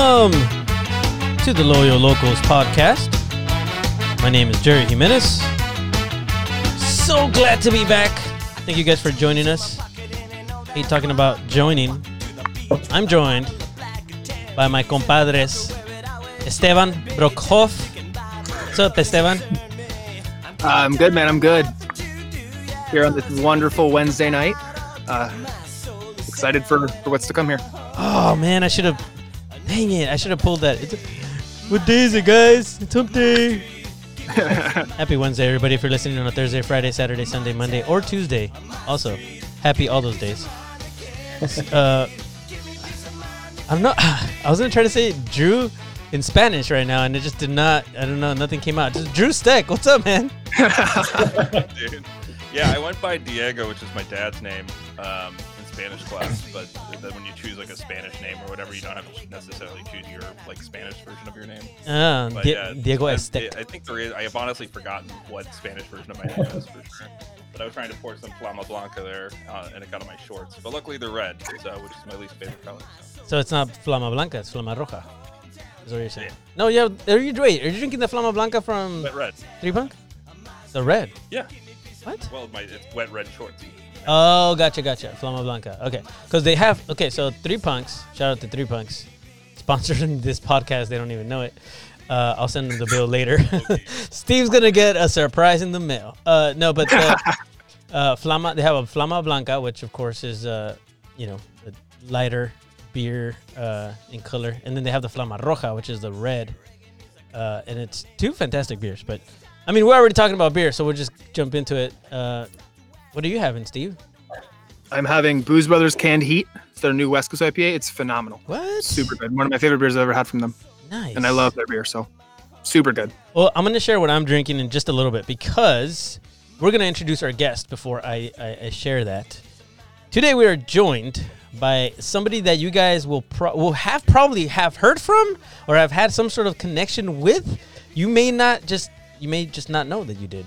Welcome to the Loyal Locals podcast. My name is Jerry Jimenez. So glad to be back. Thank you guys for joining us. Hey, talking about joining. I'm joined by my compadres Esteban Brockhoff. What's up, Esteban? Uh, I'm good, man. I'm good. Here on this wonderful Wednesday night. Uh, excited for, for what's to come here. Oh man, I should have. Dang it! I should have pulled that. It's what day is it, guys? It's hump day. happy Wednesday, everybody! If you're listening on a Thursday, Friday, Saturday, Sunday, Monday, or Tuesday, also happy all those days. uh, I don't know. I was gonna try to say Drew in Spanish right now, and it just did not. I don't know. Nothing came out. Just Drew Steck. What's up, man? Dude. Yeah, I went by Diego, which is my dad's name um, in Spanish class. But then when you choose like a Spanish name or whatever, you don't have to necessarily choose your like Spanish version of your name. Uh, But Di- yeah, Diego I, Aztec. I think there is. I have honestly forgotten what Spanish version of my name is for sure. But I was trying to pour some Flama Blanca there, uh, and it got on my shorts. But luckily they're red, so which is my least favorite color. So. So it's not Flama Blanca, it's Flama Roja. Is what you're saying? No, yeah. Are you wait? Are you drinking the Flama Blanca from Wet red. Three Punk? The red. Yeah. What? Well, my it's wet red shorts. Oh, gotcha, gotcha. Flama Blanca. Okay, because they have. Okay, so Three Punks. Shout out to Three Punks, sponsoring this podcast. They don't even know it. Uh, I'll send them the bill later. Steve's gonna get a surprise in the mail. Uh, no, but uh, uh, Flama. They have a Flama Blanca, which of course is uh, you know, a lighter beer uh, in color, and then they have the Flama Roja, which is the red. Uh, and it's two fantastic beers. But I mean, we're already talking about beer, so we'll just jump into it. Uh, what are you having, Steve? I'm having Booze Brothers Canned Heat. It's their new West Coast IPA. It's phenomenal. What? Super good. One of my favorite beers I've ever had from them. nice. And I love their beer, so super good. Well, I'm going to share what I'm drinking in just a little bit because we're going to introduce our guest before I, I, I share that. Today we are joined by somebody that you guys will pro- will have probably have heard from or have had some sort of connection with. You may not just you may just not know that you did.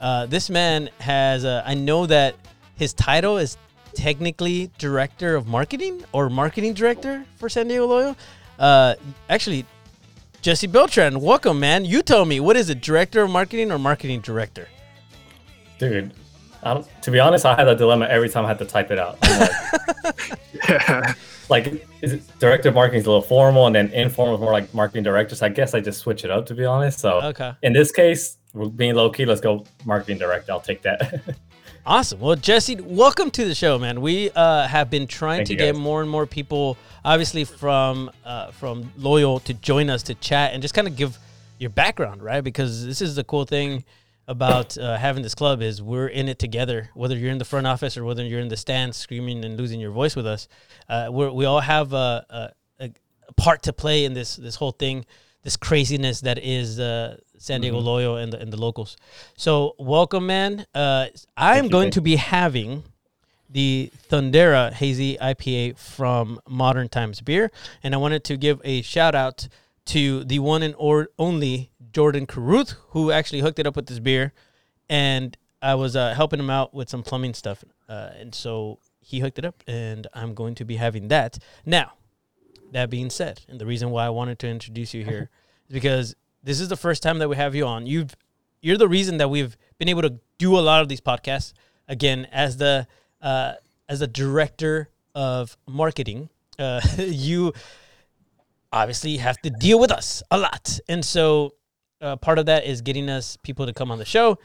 Uh, this man has uh, I know that his title is technically director of marketing or marketing director for San Diego Loyal. Uh, actually, Jesse Beltran, welcome, man. You tell me, what is it, director of marketing or marketing director? Dude, I don't, to be honest, I had a dilemma every time I had to type it out. Like, Yeah. like, is it director of marketing is a little formal, and then informal is more like marketing director. So I guess I just switch it up, to be honest. So Okay. in this case, we're being low key. Let's go marketing direct. I'll take that. Awesome. Well, Jesse, welcome to the show, man. We uh, have been trying Thank to get more and more people, obviously from uh, from Loyal, to join us to chat and just kind of give your background, right? Because this is the cool thing about uh, having this club is we're in it together. Whether you're in the front office or whether you're in the stands screaming and losing your voice with us, uh, we're, we all have a, a, a part to play in this this whole thing, this craziness that is uh, San Diego Loyal and the, and the locals. So welcome, man. Uh, I'm going to be having the Thundera Hazy IPA from Modern Times Beer, and I wanted to give a shout out to the one and or only Jordan Caruth, who actually hooked it up with this beer, and I was uh, helping him out with some plumbing stuff, uh, and so he hooked it up, and I'm going to be having that now. That being said, and the reason why I wanted to introduce you here is because this is the first time that we have you on. You've you're the reason that we've been able to do a lot of these podcasts. Again, as the uh, as the director of marketing, uh, you obviously have to deal with us a lot, and so uh, part of that is getting us people to come on the show,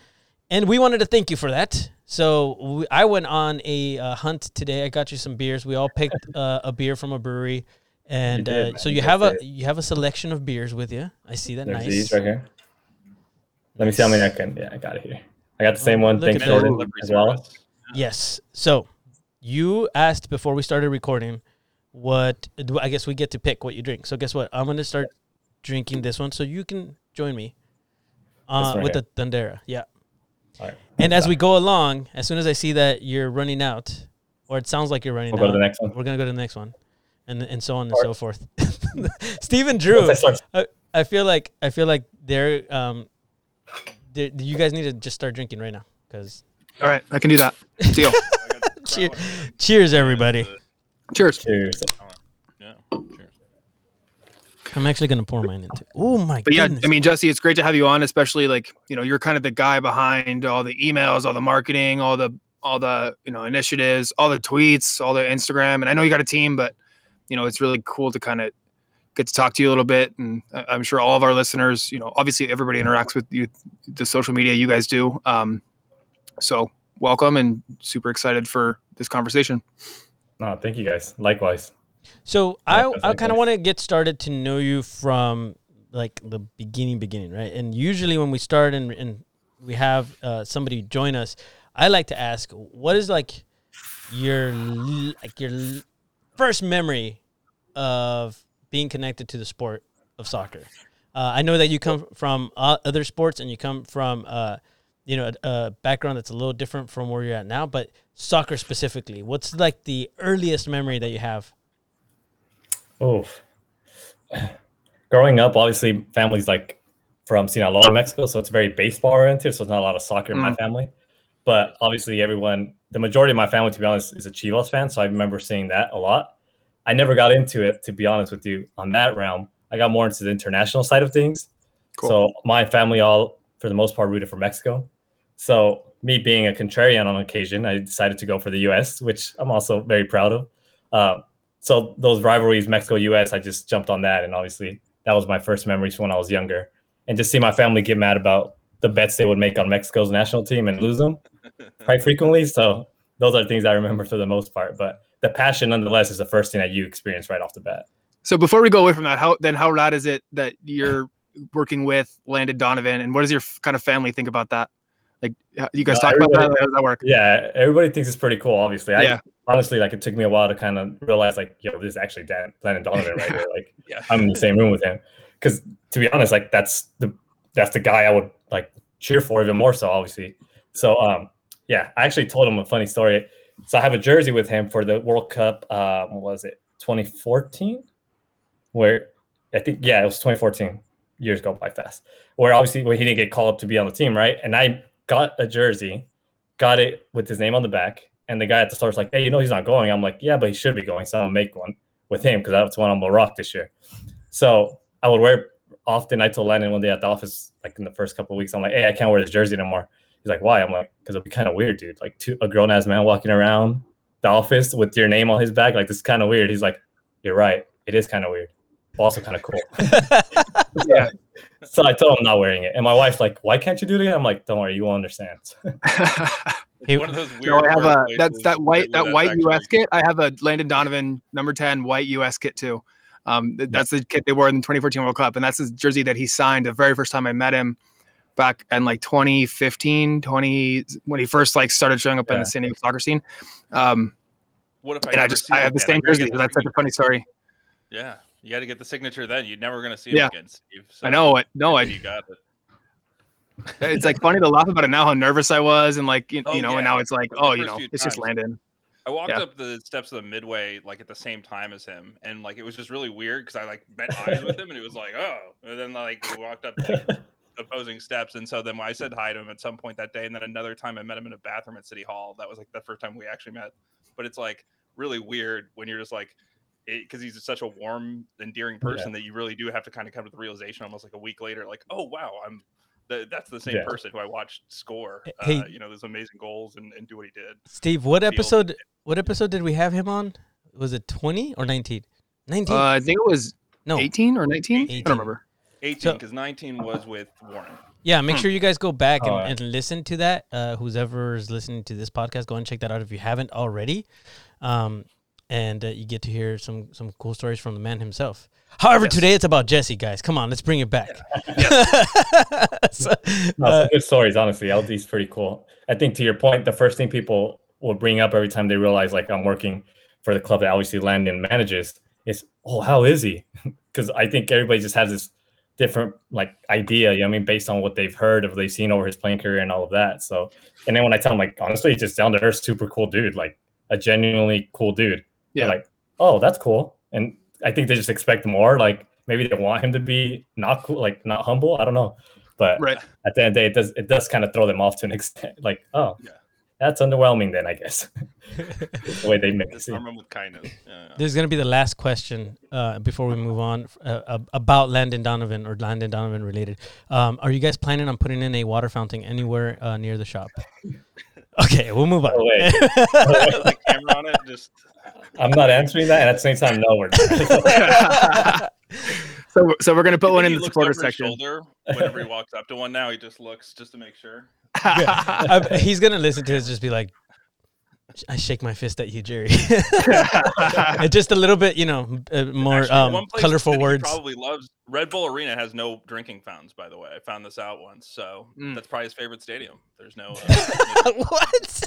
and we wanted to thank you for that. So we, I went on a uh, hunt today. I got you some beers. We all picked uh, a beer from a brewery, and did, uh, so you You have a did. you have a selection of beers with you. I see that. There's nice. these right here. Let me see how many I can. Yeah, I got it here. I got the same one. look Thanks, at that. Jordan, as well. service. Yes. So you asked before we started recording what do- I guess we get to pick what you drink. So guess what? I'm gonna start drinking this one so you can join me uh, one with here. the Thundera. Yeah. All right. And as we go along, as soon as I see that you're running out, or it sounds like you're running We'll go out, to the next one. we're gonna go to the next one, and and so on and so forth. Stephen Drew, I I, I feel like I feel like they're um, they're, you guys need to just start drinking right now because All right, I can do that. Deal. I got the Cheer- cheers everybody. Cheers. Cheers. Yeah. Cheers. I'm actually gonna pour mine into. Oh my But yeah! I mean, Jesse, it's great to have you on, especially like you know you're kind of the guy behind all the emails, all the marketing, all the all the you know initiatives, all the tweets, all the Instagram, and I know you got a team, but you know it's really cool to kind of get to talk to you a little bit, and I- I'm sure all of our listeners, you know, obviously everybody interacts with you, the social media you guys do. Um, so welcome and super excited for this conversation. No, thank you guys. Likewise. So Yeah, I I kind of want to get started to know you from like the beginning, beginning, right? And usually when we start and and we have uh, somebody join us, I like to ask, what is like your like your l- first memory of being connected to the sport of soccer? Uh, I know that you come from uh, other sports and you come from uh, you know a, a background that's a little different from where you're at now, but soccer specifically, what's like the earliest memory that you have? Oof. Growing up, obviously, families like from Sinaloa, Mexico, so it's very baseball oriented. So it's not a lot of soccer in my Mm. family. But obviously, everyone, the majority of my family, to be honest, is a Chivas fan. So I remember seeing that a lot. I never got into it, to be honest with you, on that realm. I got more into the international side of things. Cool. So my family, all for the most part, rooted for Mexico. So me being a contrarian on occasion, I decided to go for the U.S., which I'm also very proud of. Uh, so those rivalries, Mexico U.S., I just jumped on that, and obviously that was my first memories when I was younger. And just see my family get mad about the bets they would make on Mexico's national team and lose them quite frequently. So those are things I remember for the most part. But the passion, nonetheless, is the first thing that you experience right off the bat. So before we go away from that, how then how rad is it that you're working with Landon Donovan, and what does your f- kind of family think about that? Like, you guys No, talk about that? How does that work? Yeah, everybody thinks it's pretty cool. Obviously, I Yeah. honestly like it took me a while to kind of realize like, yo, this is actually Dan Landon Donovan right here. Like, Yeah. I'm in the same room with him. Because to be honest, like that's the that's the guy I would like cheer for even more so, obviously. So um yeah, I actually told him a funny story. So I have a jersey with him for the World Cup. Uh, what was it 2014? Where I think yeah, it was 2014. Years go by fast. Where obviously he didn't get called up to be on the team, right? And I got a jersey, got it with his name on the back, and the guy at the store was like, "Hey, you know he's not going." I'm like, "Yeah, but he should be going." So I'll make one with him because that's one I'm gonna rock this year. So I would wear often. I told Landon one day at the office, like in the first couple weeks, I'm like, "Hey, I can't wear this jersey anymore." He's like, "Why?" I'm like, "Because it'd be kind of weird, dude. Like two, a grown ass man walking around the office with your name on his back, like this is kind of weird." He's like, "You're right. It is kind of weird, but also kind of cool." Yeah. So I told him I'm not wearing it, and my wife's like, "Why can't you do it again?" I'm like, "Don't worry, you will understand." Hey, One of those weird. no, I have a that's that white where that white that's US kit. I have a Landon Donovan number ten white US kit too. Um, that's the kit they wore in the 2014 World Cup, and that's his jersey that he signed the very first time I met him back in like 2015, 20 when he first like started showing up in the San Diego soccer scene. Um, What if I and I just I have the again? same jersey. get that's such a funny story. Yeah, you got to get the signature then. You're never gonna see him Yeah. again, Steve. I know it. No, you got it. It's like funny to laugh about it now how nervous I was and like you, Oh, you know, yeah. and now it's like oh you know few it's just times. Landon. I walked Yeah. up the steps of the midway like at the same time as him, and like it was just really weird because I like met eyes with him, and it was like, oh, and then like we walked up like, opposing steps, and so then I said hi to him at some point that day, and then another time I met him in a bathroom at City Hall. That was like the first time we actually met, but it's like really weird when you're just like. Because he's such a warm, endearing person that you really do have to kind of come to the realization almost like a week later, like, oh wow, I'm th- that's the same Yeah. person who I watched score, Hey- uh, you know, those amazing goals and, and do what he did. Steve, what Feel- episode? What episode did we have him on? Was it twenty or nineteen? Nineteen. Uh, I think it was no. 18 or 19. I don't remember. 18 So- because 19 was with Warren. Yeah, make sure you guys go back and, yeah. and listen to that. Uh, who's ever is listening to this podcast, go and check that out if you haven't already. Um, and uh, you get to hear some some cool stories from the man himself. However, Yes. today it's about Jesse, guys. Come on, let's bring it back. So, No, uh, good stories, honestly. LD's pretty cool. I think to your point, the first thing people will bring up every time they realize like I'm working for the club that obviously Landon manages is, oh, how is he? Because I think everybody just has this different like idea, you know I mean, based on what they've heard of they've seen over his playing career and all of that. So and then when I tell them like honestly, he's just down to earth, super cool dude, like a genuinely cool dude. They're Yeah. like, oh, that's cool. And I think they just expect more. Like maybe they want him to be not cool, like not humble. I don't know. But Right. at the end of the day, it does it does kind of throw them off to an extent. Like, oh, Yeah. That's underwhelming. Then I guess the way they make it Disarm with kindness. Yeah. This is gonna be the last question uh, before we move on uh, about Landon Donovan or Landon Donovan related. Um, are you guys planning on putting in a water fountain anywhere uh, near the shop? Okay, we'll move on. Oh, wait. the camera on it, just I'm not answering that, and at the same time, no, we're not. So, so we're gonna put one in the looks supporter section. Shoulder whenever he walks up to one. Now he just looks just to make sure. I- he's gonna listen to this, just be like, "I shake my fist at you, Jerry." just a little bit, you know, uh, more Actually, um, one place in the colorful words. Probably loves Red Bull Arena has no drinking fountains. By the way, I found this out once, so Mm. that's probably his favorite stadium. There's no. Uh, what?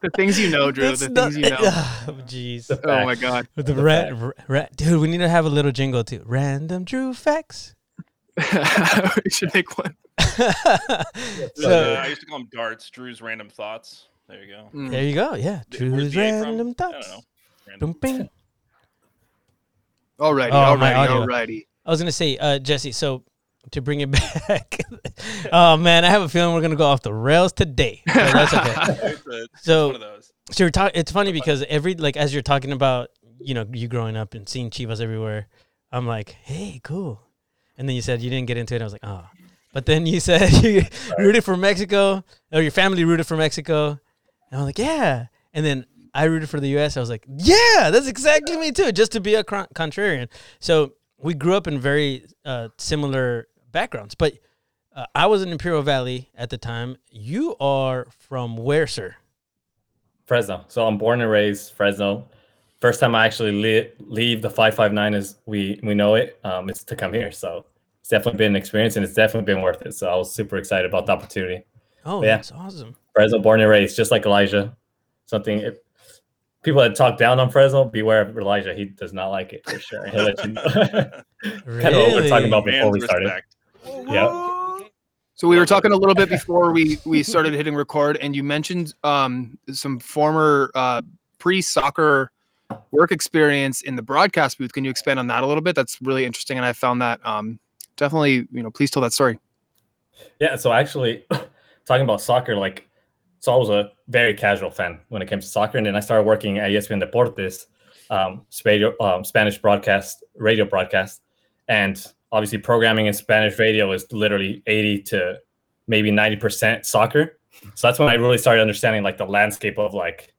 the things you know, Drew. That's the not- things you know. Oh, jeez. Oh my god. The The rat, fact. ra- rat, dude, we need to have a little jingle too. Random Drew facts. we should make one. so I used to call him darts. Drew's random thoughts. There you go. Mm. there you go. Yeah, D- where's Drew's the A from? random I thoughts. know. Random. Boom, bing. Alrighty, Oh, my alrighty, audio. alrighty. I was gonna say, uh, Jesse. So to bring it back, oh man, I have a feeling we're gonna go off the rails today. So that's okay. It's, a- it's So- so you're talking. It's funny because every like as you're talking about you know you growing up and seeing Chivas everywhere, I'm like, hey, cool. And then you said you didn't get into it. I was like, oh. But then you said you rooted for Mexico, or your family rooted for Mexico, and I'm like, yeah. And then I rooted for the U.S. I was like, yeah, that's exactly me too. Just to be a contrarian. So we grew up in very uh, similar backgrounds, but. Uh, I was in Imperial Valley at the time. You are from where, sir? Fresno. So I'm born and raised Fresno. First time I actually li- leave the 559 as we we know it, um, it's to come here. So it's definitely been an experience and it's definitely been worth it. So I was super excited about the opportunity. Oh, Yeah. that's awesome. Fresno, born and raised, just like Elijah. Something if people that talk down on Fresno, beware of Elijah. He does not like it for sure. He'll let you know. kind of what we're talking about before Man's we started. Yeah. So we were talking a little bit before we we started hitting record, and you mentioned um, some former uh, pre-soccer work experience in the broadcast booth. Can you expand on that a little bit? That's really interesting, and I found that um, definitely. You know, please tell that story. Yeah, so actually, talking about soccer, like, so I was a very casual fan when it came to soccer, and then I started working at ESPN Deportes, um, Spanish, um, Spanish broadcast, radio broadcast, and obviously programming in Spanish radio is literally eighty to maybe ninety percent soccer. So that's when I really started understanding like the landscape of like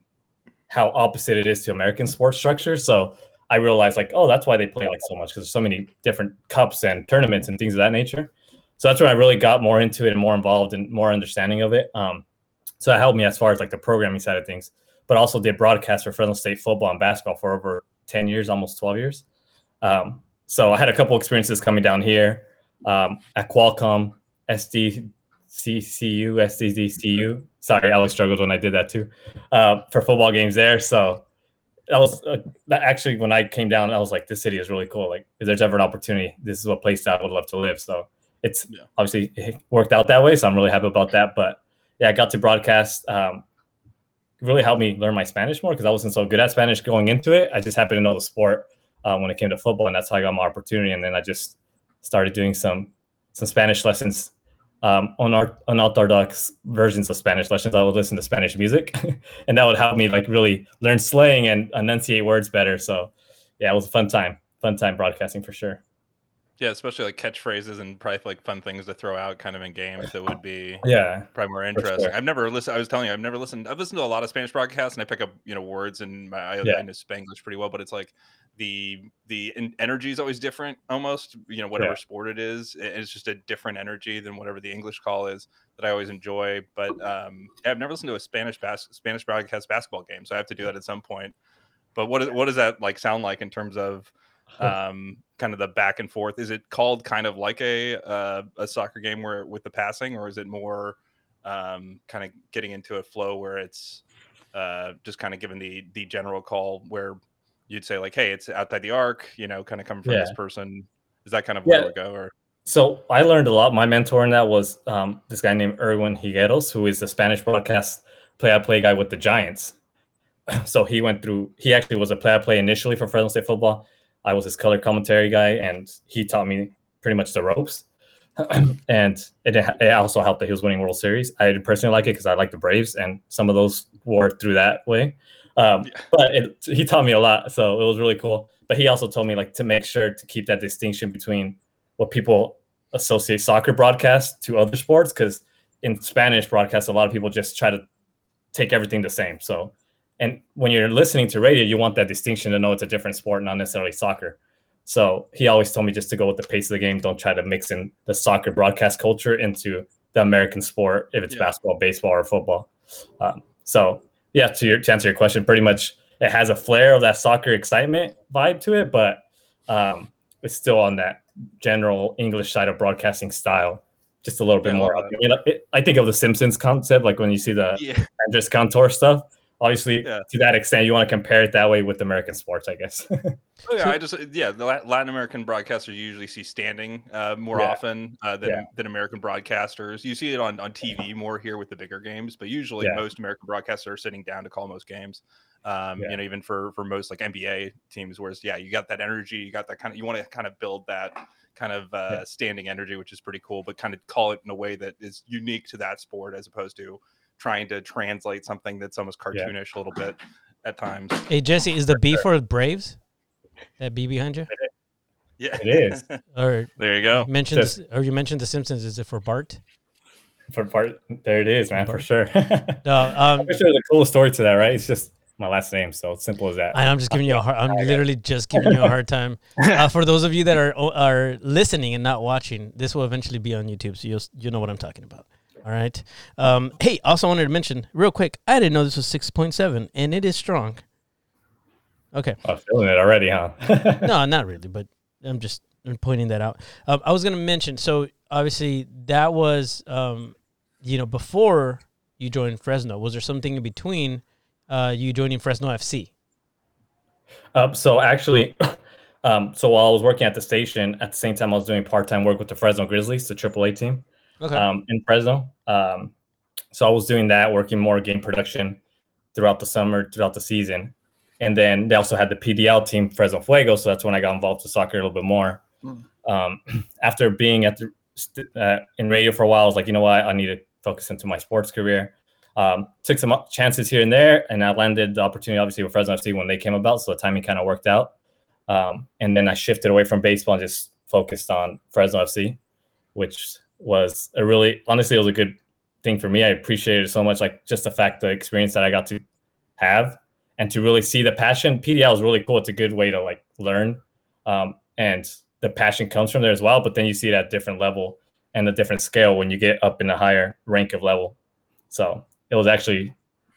how opposite it is to American sports structure. So I realized like, oh, that's why they play like so much because there's so many different cups and tournaments and things of that nature. So that's when I really got more into it and more involved and more understanding of it. Um, so that helped me as far as like the programming side of things, but also did broadcast for Fresno State football and basketball for over 10 years, almost 12 years. Um, so I had a couple experiences coming down here um, at Qualcomm, SDCCU, SDDCU. Sorry, Alex struggled when I did that too uh, for football games there. So that was uh, that actually when I came down, I was like, this city is really cool. Like, if there's ever an opportunity, this is a place that I would love to live. So it's Yeah. obviously it worked out that way. So I'm really happy about that. But yeah, I got to broadcast. Um, really helped me learn my Spanish more because I wasn't so good at Spanish going into it. I just happened to know the sport uh, when it came to football, and that's how I got my opportunity. And then I just started doing some some Spanish lessons um, on our unorthodox versions of Spanish lessons. I would listen to Spanish music, and that would help me like really learn slang and enunciate words better. So yeah, it was a fun time, fun time broadcasting for sure. Yeah, especially like catchphrases and probably like fun things to throw out kind of in games that would be Yeah, probably more sure. interesting. I've never listened. I was telling you, I've never listened. I've listened to a lot of Spanish broadcasts, and I pick up you know words and my I, Yeah. I know Spanglish pretty well. But it's like the the energy is always different, almost. You know, whatever Yeah. sport it is, it's just a different energy than whatever the English call is that I always enjoy. But um, I've never listened to a Spanish bas- Spanish broadcast basketball game, so I have to do that at some point. But what is, what does that like sound like in terms of um kind of the back and forth is it called kind of like a uh, a soccer game where with the passing or is it more um kind of getting into a flow where it's uh just kind of given the the general call where you'd say like hey it's outside the arc you know kind of coming from this person is that kind of where Yeah. it go or So I learned a lot. My mentor in that was um, this guy named Erwin Higueros, who is the Spanish broadcast play-by-play guy with the Giants. So he went through. He actually was a play-by-play initially for Fresno State football. I was his color commentary guy, and he taught me pretty much the ropes. and it, it also helped that he was winning World Series. I personally like it because I like the Braves, and some of those were through that way. Um, but it, he taught me a lot, so it was really cool. But he also told me like to make sure to keep that distinction between what people associate soccer broadcast to other sports, because in Spanish broadcast, a lot of people just try to take everything the same. So, and when you're listening to radio, you want that distinction to know it's a different sport, not necessarily soccer. So he always told me just to go with the pace of the game. Don't try to mix in the soccer broadcast culture into the American sport, if it's yeah. basketball, baseball, or football. Um, so yeah, to, your, to answer your question, pretty much it has a flair of that soccer excitement vibe to it, but um, it's still on that general English side of broadcasting style, just a little bit yeah, more. You know, it, I think of the Simpsons concept, like when you see the yeah. Andres Cantor stuff obviously yeah. to that extent you want to compare it that way with American sports, I guess. oh, yeah, I just yeah, the Latin American broadcasters usually see standing uh, more yeah. often uh, than yeah. than American broadcasters. You see it on on TV more here with the bigger games, but usually most American broadcasters are sitting down to call most games. Um, you know, even for for most like NBA teams, whereas yeah, you got that energy, you got that kind of you want to kind of build that kind of uh, standing energy, which is pretty cool, but kind of call it in a way that is unique to that sport as opposed to trying to translate something that's almost cartoonish yeah. a little bit at times. Hey Jesse, is the B for Braves? That B behind you? Yeah, it is. or there you go. Mentioned Just, or you mentioned The Simpsons. Is it for Bart? For Bart, there it is, man, for sure. no, um, I wish there was a cool story to that, right? It's just my last name, so simple as that. I'm just giving you a hard. I'm literally just giving you a hard time. Uh, for those of you that are are listening and not watching, this will eventually be on YouTube, so you'll you know what I'm talking about. All right. Um, hey, also wanted to mention real quick. I didn't know this was six point seven, and it is strong. Okay. I'm feeling it already, huh? no, not really, but I'm just I'm pointing that out. Um, I was going to mention. So obviously, that was um, you know before you joined Fresno. Was there something in between uh, you joining Fresno FC? Um, so actually. Um, so while I was working at the station, at the same time I was doing part-time work with the Fresno Grizzlies, the AAA team okay. um, in Fresno. Um, so I was doing that, working more game production throughout the summer, throughout the season. And then they also had the PDL team, Fresno Fuego. So that's when I got involved with soccer a little bit more. Mm. Um, after being at the, uh, in radio for a while, I was like, you know what? I need to focus into my sports career. Um, took some chances here and there, and I landed the opportunity, obviously, with Fresno FC when they came about. So the timing kind of worked out. Um, and then I shifted away from baseball and just focused on Fresno FC, which was a really honestly it was a good thing for me. I appreciated it so much, like just the fact the experience that I got to have and to really see the passion. PDL is really cool. It's a good way to like learn, um, and the passion comes from there as well. But then you see it at different level and a different scale when you get up in a higher rank of level. So it was actually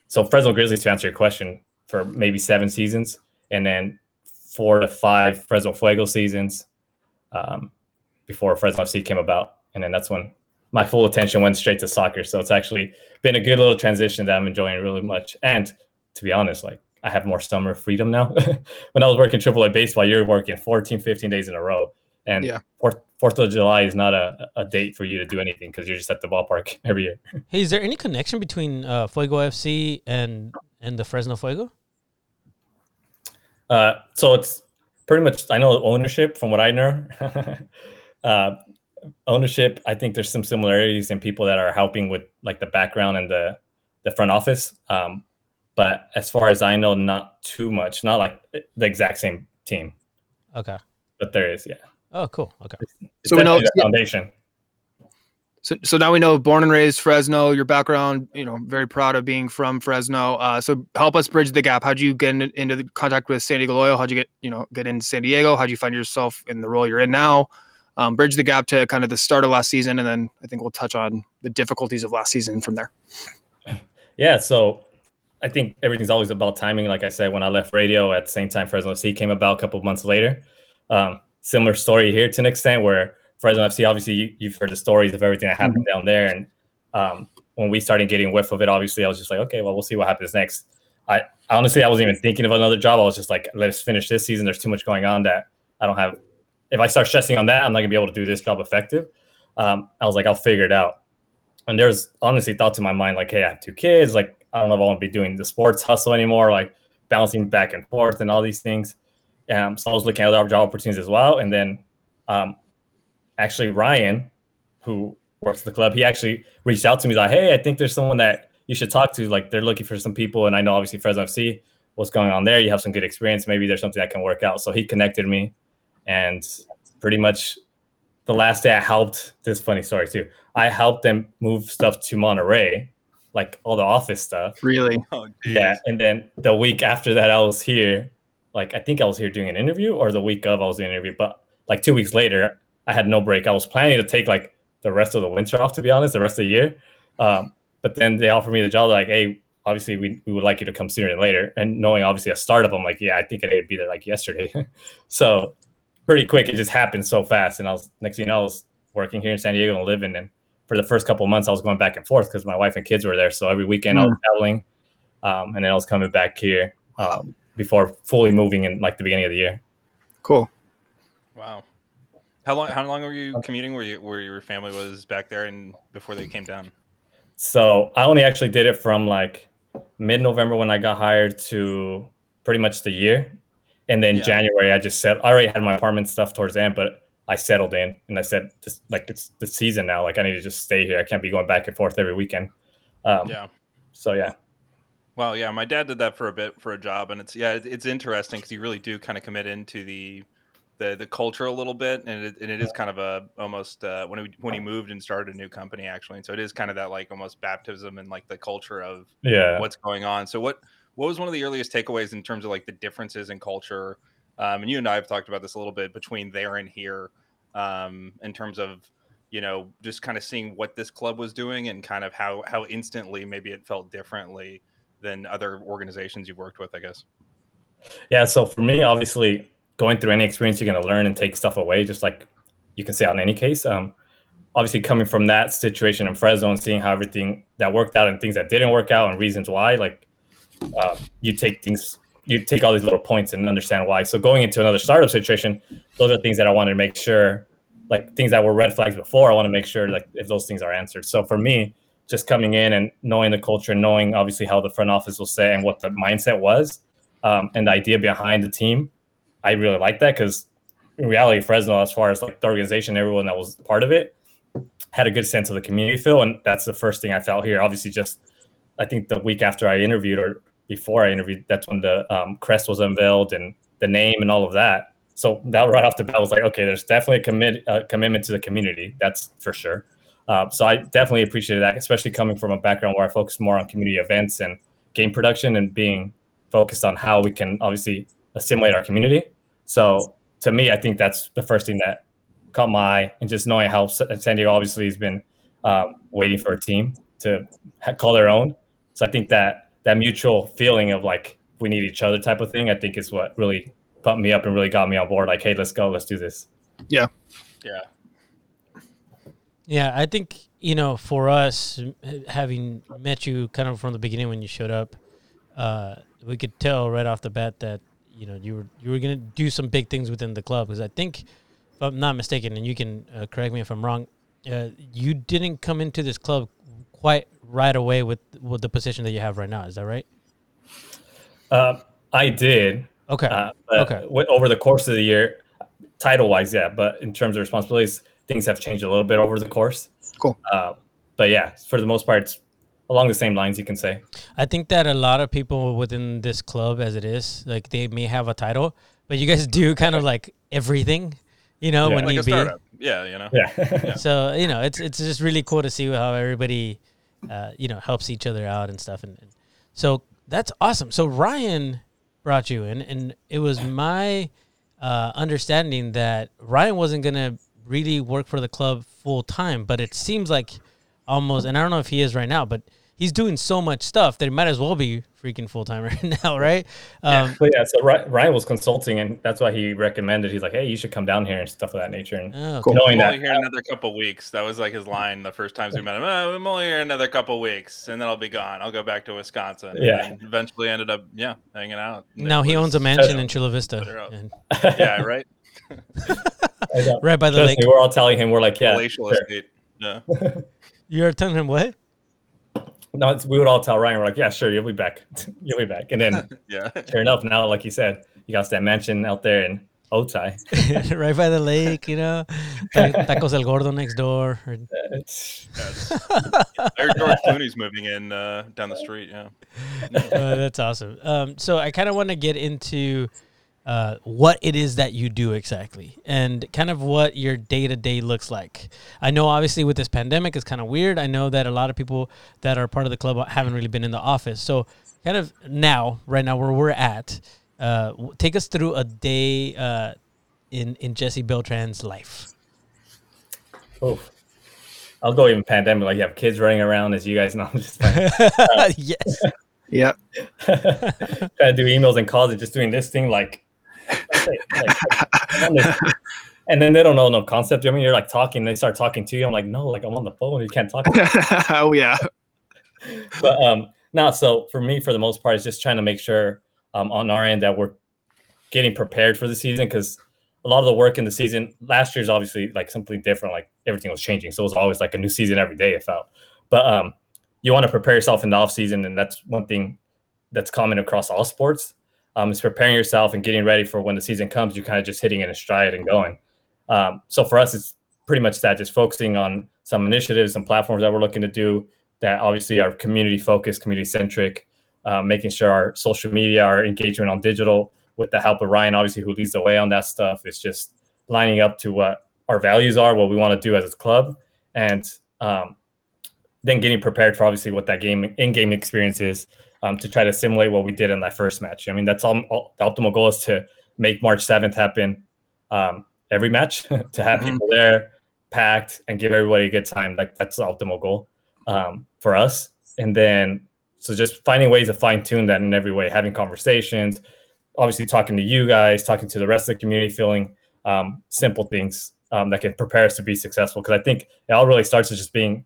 so Fresno Grizzlies to answer your question for maybe seven seasons, and then four to five Fresno Fuego seasons um, before Fresno FC came about and then that's when my full attention went straight to soccer. So it's actually been a good little transition that I'm enjoying really much. And to be honest, like I have more summer freedom now. when I was working AAA baseball, you're working 14, 15 days in a row. And yeah. Fourth, Fourth of July is not a, a date for you to do anything because you're just at the ballpark every year. Hey, is there any connection between uh, Fuego FC and and the Fresno Fuego? Uh, so it's pretty much I know ownership from what I know. uh, ownership, I think there's some similarities in people that are helping with like the background and the the front office. Um, but as far as I know, not too much. Not like the exact same team. Okay. But there is, yeah. Oh, cool. Okay. It's so we know the foundation. So, so now we know born and raised Fresno, your background, you know, very proud of being from Fresno. Uh, so help us bridge the gap. How'd you get in, into the contact with San Diego Loyal? How'd you get, you know, get into San Diego? How'd you find yourself in the role you're in now? Um, bridge the gap to kind of the start of last season, and then I think we'll touch on the difficulties of last season from there. Yeah, so I think everything's always about timing. Like I said, when I left radio at the same time, Fresno FC came about a couple of months later. Um, similar story here to an extent, where Fresno FC, obviously, you, have heard the stories of everything that happened mm-hmm. down there, and um, when we started getting whiff of it, obviously, I was just like, okay, well, we'll see what happens next. I honestly, I wasn't even thinking of another job. I was just like, let's finish this season. There's too much going on that I don't have if I start stressing on that, I'm not gonna be able to do this job effective. Um, I was like, I'll figure it out. And there's honestly thoughts in my mind like, hey, I have two kids. Like, I don't know if I want to be doing the sports hustle anymore, like bouncing back and forth and all these things. Um, so I was looking at other job opportunities as well. And then um, actually, Ryan who works at the club, he actually reached out to me. Like, "Hey, I think there's someone that you should talk to. Like, they're looking for some people, and I know obviously Fresno FC, what's going on there. You have some good experience. Maybe there's something that can work out." So he connected me, and pretty much the last day I helped. This funny story too. I helped them move stuff to Monterey, like all the office stuff. Really? Oh, Yeah, and then the week after that, I was here. Like I think I was here doing an interview, or the week of I was doing an interview. But like two weeks later, I had no break. I was planning to take like the rest of the winter off, to be honest, the rest of the year. Um, but then they offered me the job. Like, hey, obviously we, we would like you to come sooner than later. And knowing obviously a startup, I'm like, yeah, I think I'd be there like yesterday. so pretty quick, it just happened so fast. And I was next thing you know, I was working here in San Diego and living. And for the first couple of months, I was going back and forth because my wife and kids were there. So every weekend I was traveling, um, and then I was coming back here um, before fully moving in like the beginning of the year. Cool. Wow. How long? How long were you commuting? Where you where your family was back there and before they came down? So I only actually did it from like mid November when I got hired to pretty much the year. And then Yeah. January, I just said, I already had my apartment stuff towards the end, but I settled in and I said, just like it's the season now. Like I need to just stay here. I can't be going back and forth every weekend. Um, Yeah. So yeah. Well, yeah, my dad did that for a bit for a job, and it's yeah, it- it's interesting because you really do kind of commit into the the the culture a little bit, and it, and it is kind of a almost uh, when he, when he moved and started a new company actually, and so it is kind of that like almost baptism and like the culture of Yeah. what's going on. So what what was one of the earliest takeaways in terms of like the differences in culture? Um, and you and I have talked about this a little bit between there and here, um, in terms of you know just kind of seeing what this club was doing and kind of how how instantly maybe it felt differently than other organizations you've worked with. I guess. Yeah. So for me, obviously, going through any experience, you're going to learn and take stuff away, just like you can say in any case. Um, obviously, coming from that situation in Fresno and seeing how everything that worked out and things that didn't work out and reasons why, like uh, you take things, you take all these little points and understand why. So going into another startup situation, those are things that I wanted to make sure, like things that were red flags before, I want to make sure like if those things are answered. So for me, just coming in and knowing the culture, knowing obviously how the front office will say and what the mindset was, um, and the idea behind the team, I really like that because in reality, Fresno, as far as like the organization, everyone that was part of it, had a good sense of the community feel, and that's the first thing I felt here. Obviously, just I think the week after I interviewed or before I interviewed, that's when the um, crest was unveiled and the name and all of that. So that right off the bat was like, okay, there's definitely a commit uh, commitment to the community. That's for sure. Uh, so I definitely appreciated that, especially coming from a background where I focus more on community events and game production and being focused on how we can obviously assimilate our community. So to me, I think that's the first thing that caught my eye, and just knowing how San Diego obviously has been um, waiting for a team to call their own. So I think that that mutual feeling of like we need each other type of thing, I think is what really pumped me up and really got me on board. Like, hey, let's go, let's do this. Yeah. Yeah, Yeah, I think you know, for us, having met you kind of from the beginning when you showed up, uh, we could tell right off the bat that you know you were you were gonna do some big things within the club. Because I think, if I'm not mistaken, and you can uh, correct me if I'm wrong, uh, you didn't come into this club quite right away with with the position that you have right now. Is that right? Uh, I did, Okay. uh, but Okay. wi- over the course of the year, title wise, yeah. But in terms of responsibilities, things have changed a little bit over the course. Cool. Uh, but yeah, for the most part, it's along the same lines, you can say. I think that a lot of people within this club, as it is, like they may have a title, but you guys do kind of like everything, you know, Yeah. when Like you a be. startup. Yeah, you know. Yeah. So you know, it's it's just really cool to see how everybody, uh, you know, helps each other out and stuff. And, and so that's awesome. So Ryan brought you in, and it was my uh, understanding that Ryan wasn't gonna really work for the club full time, but it seems like almost, and I don't know if he is right now, but he's doing so much stuff that it might as well be freaking full time right now, right? Um, But yeah, so Ryan was consulting, and that's why he recommended. He's like, "Hey, you should come down here and stuff of that nature." And oh, Cool. knowing I'm only that, here another couple weeks. That was like his line the first times we met him. "Oh, I'm only here another couple weeks, and then I'll be gone. I'll go back to Wisconsin. Yeah. then eventually ended up, yeah, hanging out. And now he owns a mansion in Chula Vista, Put her up. and Yeah, right. Right by the Trust lake. me, we're all telling him, we're like, "Yeah." Palatial sure. estate. Yeah. You're telling him what? No, it's, we would all tell Ryan, we're like, "Yeah, sure, you'll be back. you'll be back." And then, Yeah. sure enough, now, like you said, you got that mansion out there, in Otay. right by the lake, you know, tacos el gordo next door. It's, Yeah, There's George Clooney's moving in uh, down the street. Yeah. Uh, that's awesome. Um, so I kind of want to get into uh, what it is that you do exactly and kind of what your day to day looks like. I know obviously with this pandemic it's kind of weird. I know that a lot of people that are part of the club haven't really been in the office. So kind of now, right now where we're at, uh, take us through a day uh, in in Jesse Beltran's life. Oh, I'll go even pandemic. Like you have kids running around, as you guys know. I'm just trying, yes. Yeah. trying to do emails and calls and just doing this thing like, and then they don't know no concept. I mean, you're like talking, they start talking to you. I'm like, no, like I'm on the phone. You can't talk. oh yeah. but um no so for me for the most part it's just trying to make sure um on our end that we're getting prepared for the season because a lot of the work in the season last year is obviously like something different like everything was changing so it was always like a new season every day it felt but um you want to prepare yourself in the off season and that's one thing that's common across all sports um is preparing yourself and getting ready for when the season comes. You're kind of just hitting it in stride and going. Um so for us it's pretty much that just focusing on some initiatives and platforms that we're looking to do that obviously are community focused, community centric, uh, making sure our social media, our engagement on digital, with the help of Ryan, obviously, who leads the way on that stuff, is just lining up to what our values are, what we want to do as a club, and um, then getting prepared for obviously what that game in-game experience is um, to try to simulate what we did in that first match. I mean, that's all, all the optimal goal is to make March 7th happen um, every match, to have Mhm. people there packed and give everybody a good time. Like that's the optimal goal um, for us. And then, so just finding ways to fine tune that in every way, having conversations, obviously talking to you guys, talking to the rest of the community, feeling um, simple things um, that can prepare us to be successful. Because I think it all really starts with just being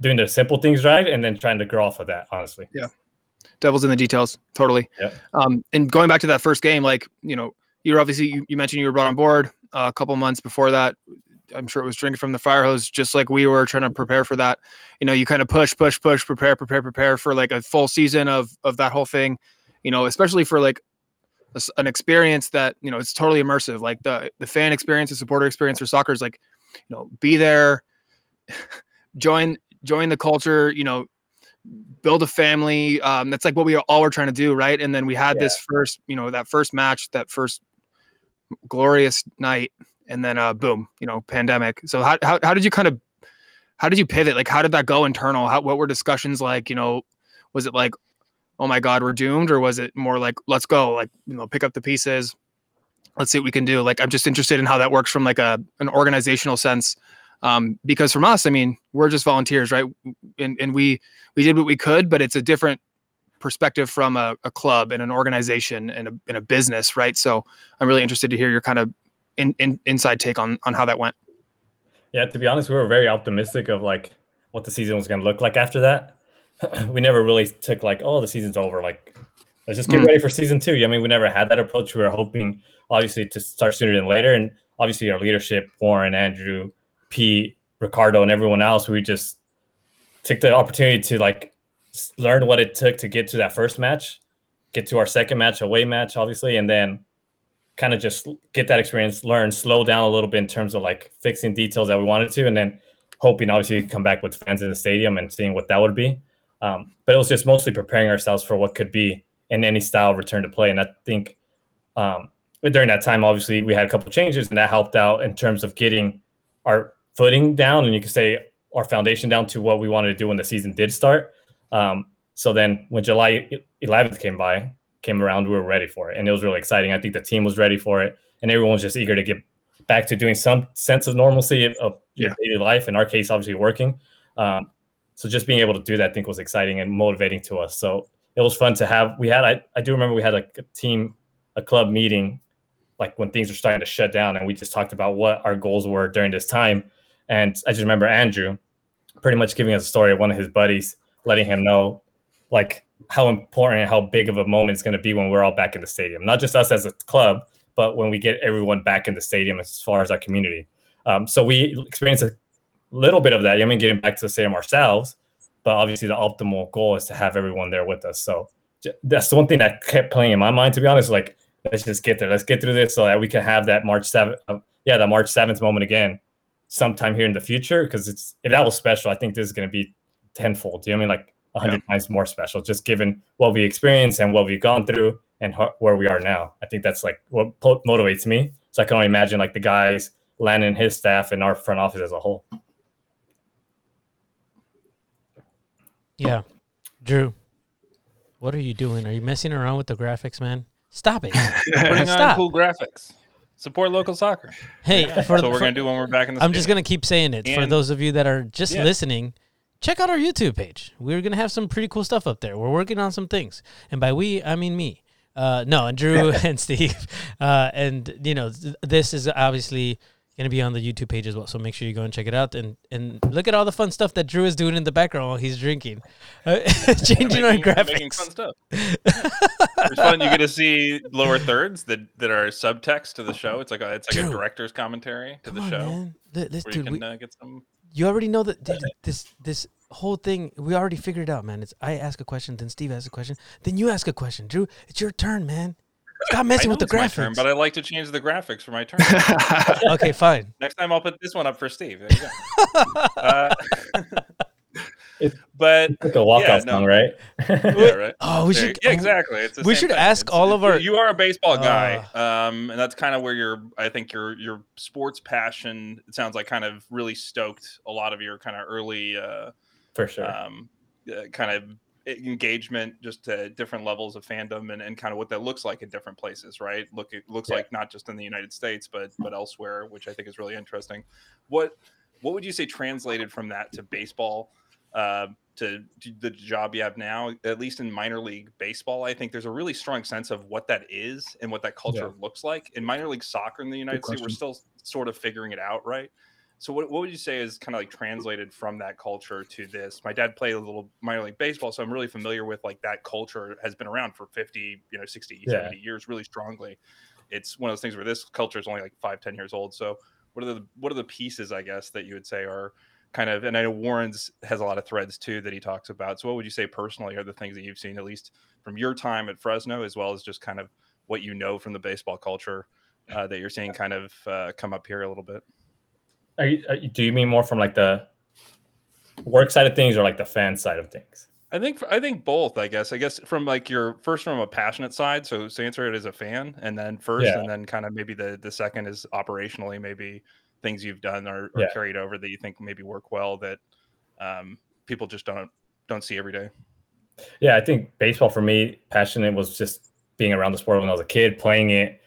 doing the simple things right, and then trying to grow off of that. Honestly, devil's in the details totally. Yeah. um and going back to that first game like you know you're obviously you, you mentioned you were brought on board uh, a couple months before that. I'm sure it was drinking from the fire hose just like we were trying to prepare for that. You know you kind of push push push prepare prepare prepare for like a full season of of that whole thing. You know especially for like a an experience that you know it's totally immersive. Like the the fan experience the supporter experience for soccer is like you know be there join join the culture you know build a family um that's like what we all were trying to do right? And then we had this first you know that first match that first glorious night and then uh boom you know pandemic. So how, how, how did you kind of how did you pivot? Like how did that go internal? How what were discussions like you know was it like oh my god we're doomed or was it more like let's go like you know pick up the pieces let's see what we can do. Like i'm just interested in how that works from like a an organizational sense um because from us i mean we're just volunteers right and and we we did what we could but it's a different perspective from a, a club and an organization and a, and a business right so i'm really interested to hear your kind of in, in, inside take on on how that went yeah. To be honest, we were very optimistic of like what the season was going to look like after that. we never really took like, oh, the season's over. Like, let's just get Mm. ready for season two. I mean, we never had that approach. We were hoping, obviously, to start sooner than later. And obviously, our leadership, Warren, Andrew, Pete, Ricardo, and everyone else, we just took the opportunity to like learn what it took to get to that first match, get to our second match, away match, obviously, and then kind of just get that experience, learn, slow down a little bit in terms of like fixing details that we wanted to, and then hoping obviously to come back with fans in the stadium and seeing what that would be. Um, but it was just mostly preparing ourselves for what could be in any style return to play. And I think um, during that time, obviously, we had a couple changes, and that helped out in terms of getting our footing down, and you could say our foundation down to what we wanted to do when the season did start. Um, so then, when July 11th came by, came around, we were ready for it, and it was really exciting. I think the team was ready for it, and everyone was just eager to get back to doing some sense of normalcy of, of your Yeah. daily life. In our case, obviously working. Um, so just being able to do that, I think, was exciting and motivating to us. So it was fun to have. We had, I, I do remember we had like a team, a club meeting, like when things were starting to shut down, and we just talked about what our goals were during this time. And I just remember Andrew pretty much giving us a story of one of his buddies, letting him know like how important and how big of a moment it's going to be when we're all back in the stadium. Not just us as a club, but when we get everyone back in the stadium as far as our community. Um, so we experienced a little bit of that. I mean, getting back to the stadium ourselves, but obviously the optimal goal is to have everyone there with us. So that's the one thing that kept playing in my mind, to be honest. Like let's just get there. Let's get through this so that we can have that March seventh. Uh, yeah, the March seventh moment again, sometime here in the future. Because it's if that was special, I think this is going to be tenfold. Do you know what I mean like a hundred yeah. times more special? Just given what we experienced and what we've gone through and ho- where we are now. I think that's like what po- motivates me. So I can only imagine like the guys, Landon, his staff, and our front office as a whole. Yeah, Drew, what are you doing? Are you messing around with the graphics, man? Stop it! Putting on cool graphics. Support local soccer. Hey, for, so we're gonna do when we're back in the. I'm just gonna keep saying it and, for those of you that are just yeah. listening. Check out our YouTube page. We're gonna have some pretty cool stuff up there. We're working on some things, and by we I mean me. Uh, no, and Drew and Steve, uh, and you know th- this is obviously going to be on the YouTube page as well. So make sure you go and check it out and and look at all the fun stuff that Drew is doing in the background while he's drinking, uh, changing making, our graphics. Making fun stuff. it's fun. You get to see lower thirds that, that are subtext to the show. It's like a, it's like Drew, a director's commentary to the on, show. Man. This, dude, you can we, uh, get some. You already know that dude, this this whole thing. We already figured it out, man. It's I ask a question, then Steve asks a question, then you ask a question. Drew, it's your turn, man. Stop messing with the graphics. Turn, but I like to change the graphics for my turn. okay, fine. Next time I'll put this one up for Steve. There you go. uh, but like a walkout yeah, song, no. right? yeah, right. Oh, we should. Yeah, exactly. we should thing. ask it's, all of our. You are a baseball guy, uh, um, and that's kind of where your, I think your your sports passion. It sounds like kind of really stoked a lot of your kind of early, uh, for sure, um, uh, kind of engagement just to different levels of fandom and, and kind of what that looks like in different places right? Look it looks yeah. like not just in the united states but but elsewhere which i think is really interesting. What what would you say translated from that to baseball uh, to, to, the job you have now at least in minor league baseball? I think there's a really strong sense of what that is and what that culture yeah. looks like. In minor league soccer in the united states we're still sort of figuring it out right so what, what would you say is kind of like translated from that culture to this? My dad played a little minor league baseball, so I'm really familiar with like that culture has been around for 50, you know, 60, yeah. 70 years really strongly. It's one of those things where this culture is only like five, 10 years old. So what are the what are the pieces, I guess, that you would say are kind of and I know Warren's has a lot of threads too that he talks about. So what would you say personally are the things that you've seen, at least from your time at Fresno, as well as just kind of what you know from the baseball culture uh, that you're seeing kind of uh, come up here a little bit? Are you, are you, do you mean more from like the work side of things or like the fan side of things? I think I think both. I guess I guess from like your first from a passionate side, so to answer it as a fan, and then first, yeah. and then kind of maybe the the second is operationally maybe things you've done or, or yeah. carried over that you think maybe work well that um, people just don't don't see every day. Yeah, I think baseball for me, passionate was just being around the sport when I was a kid, playing it,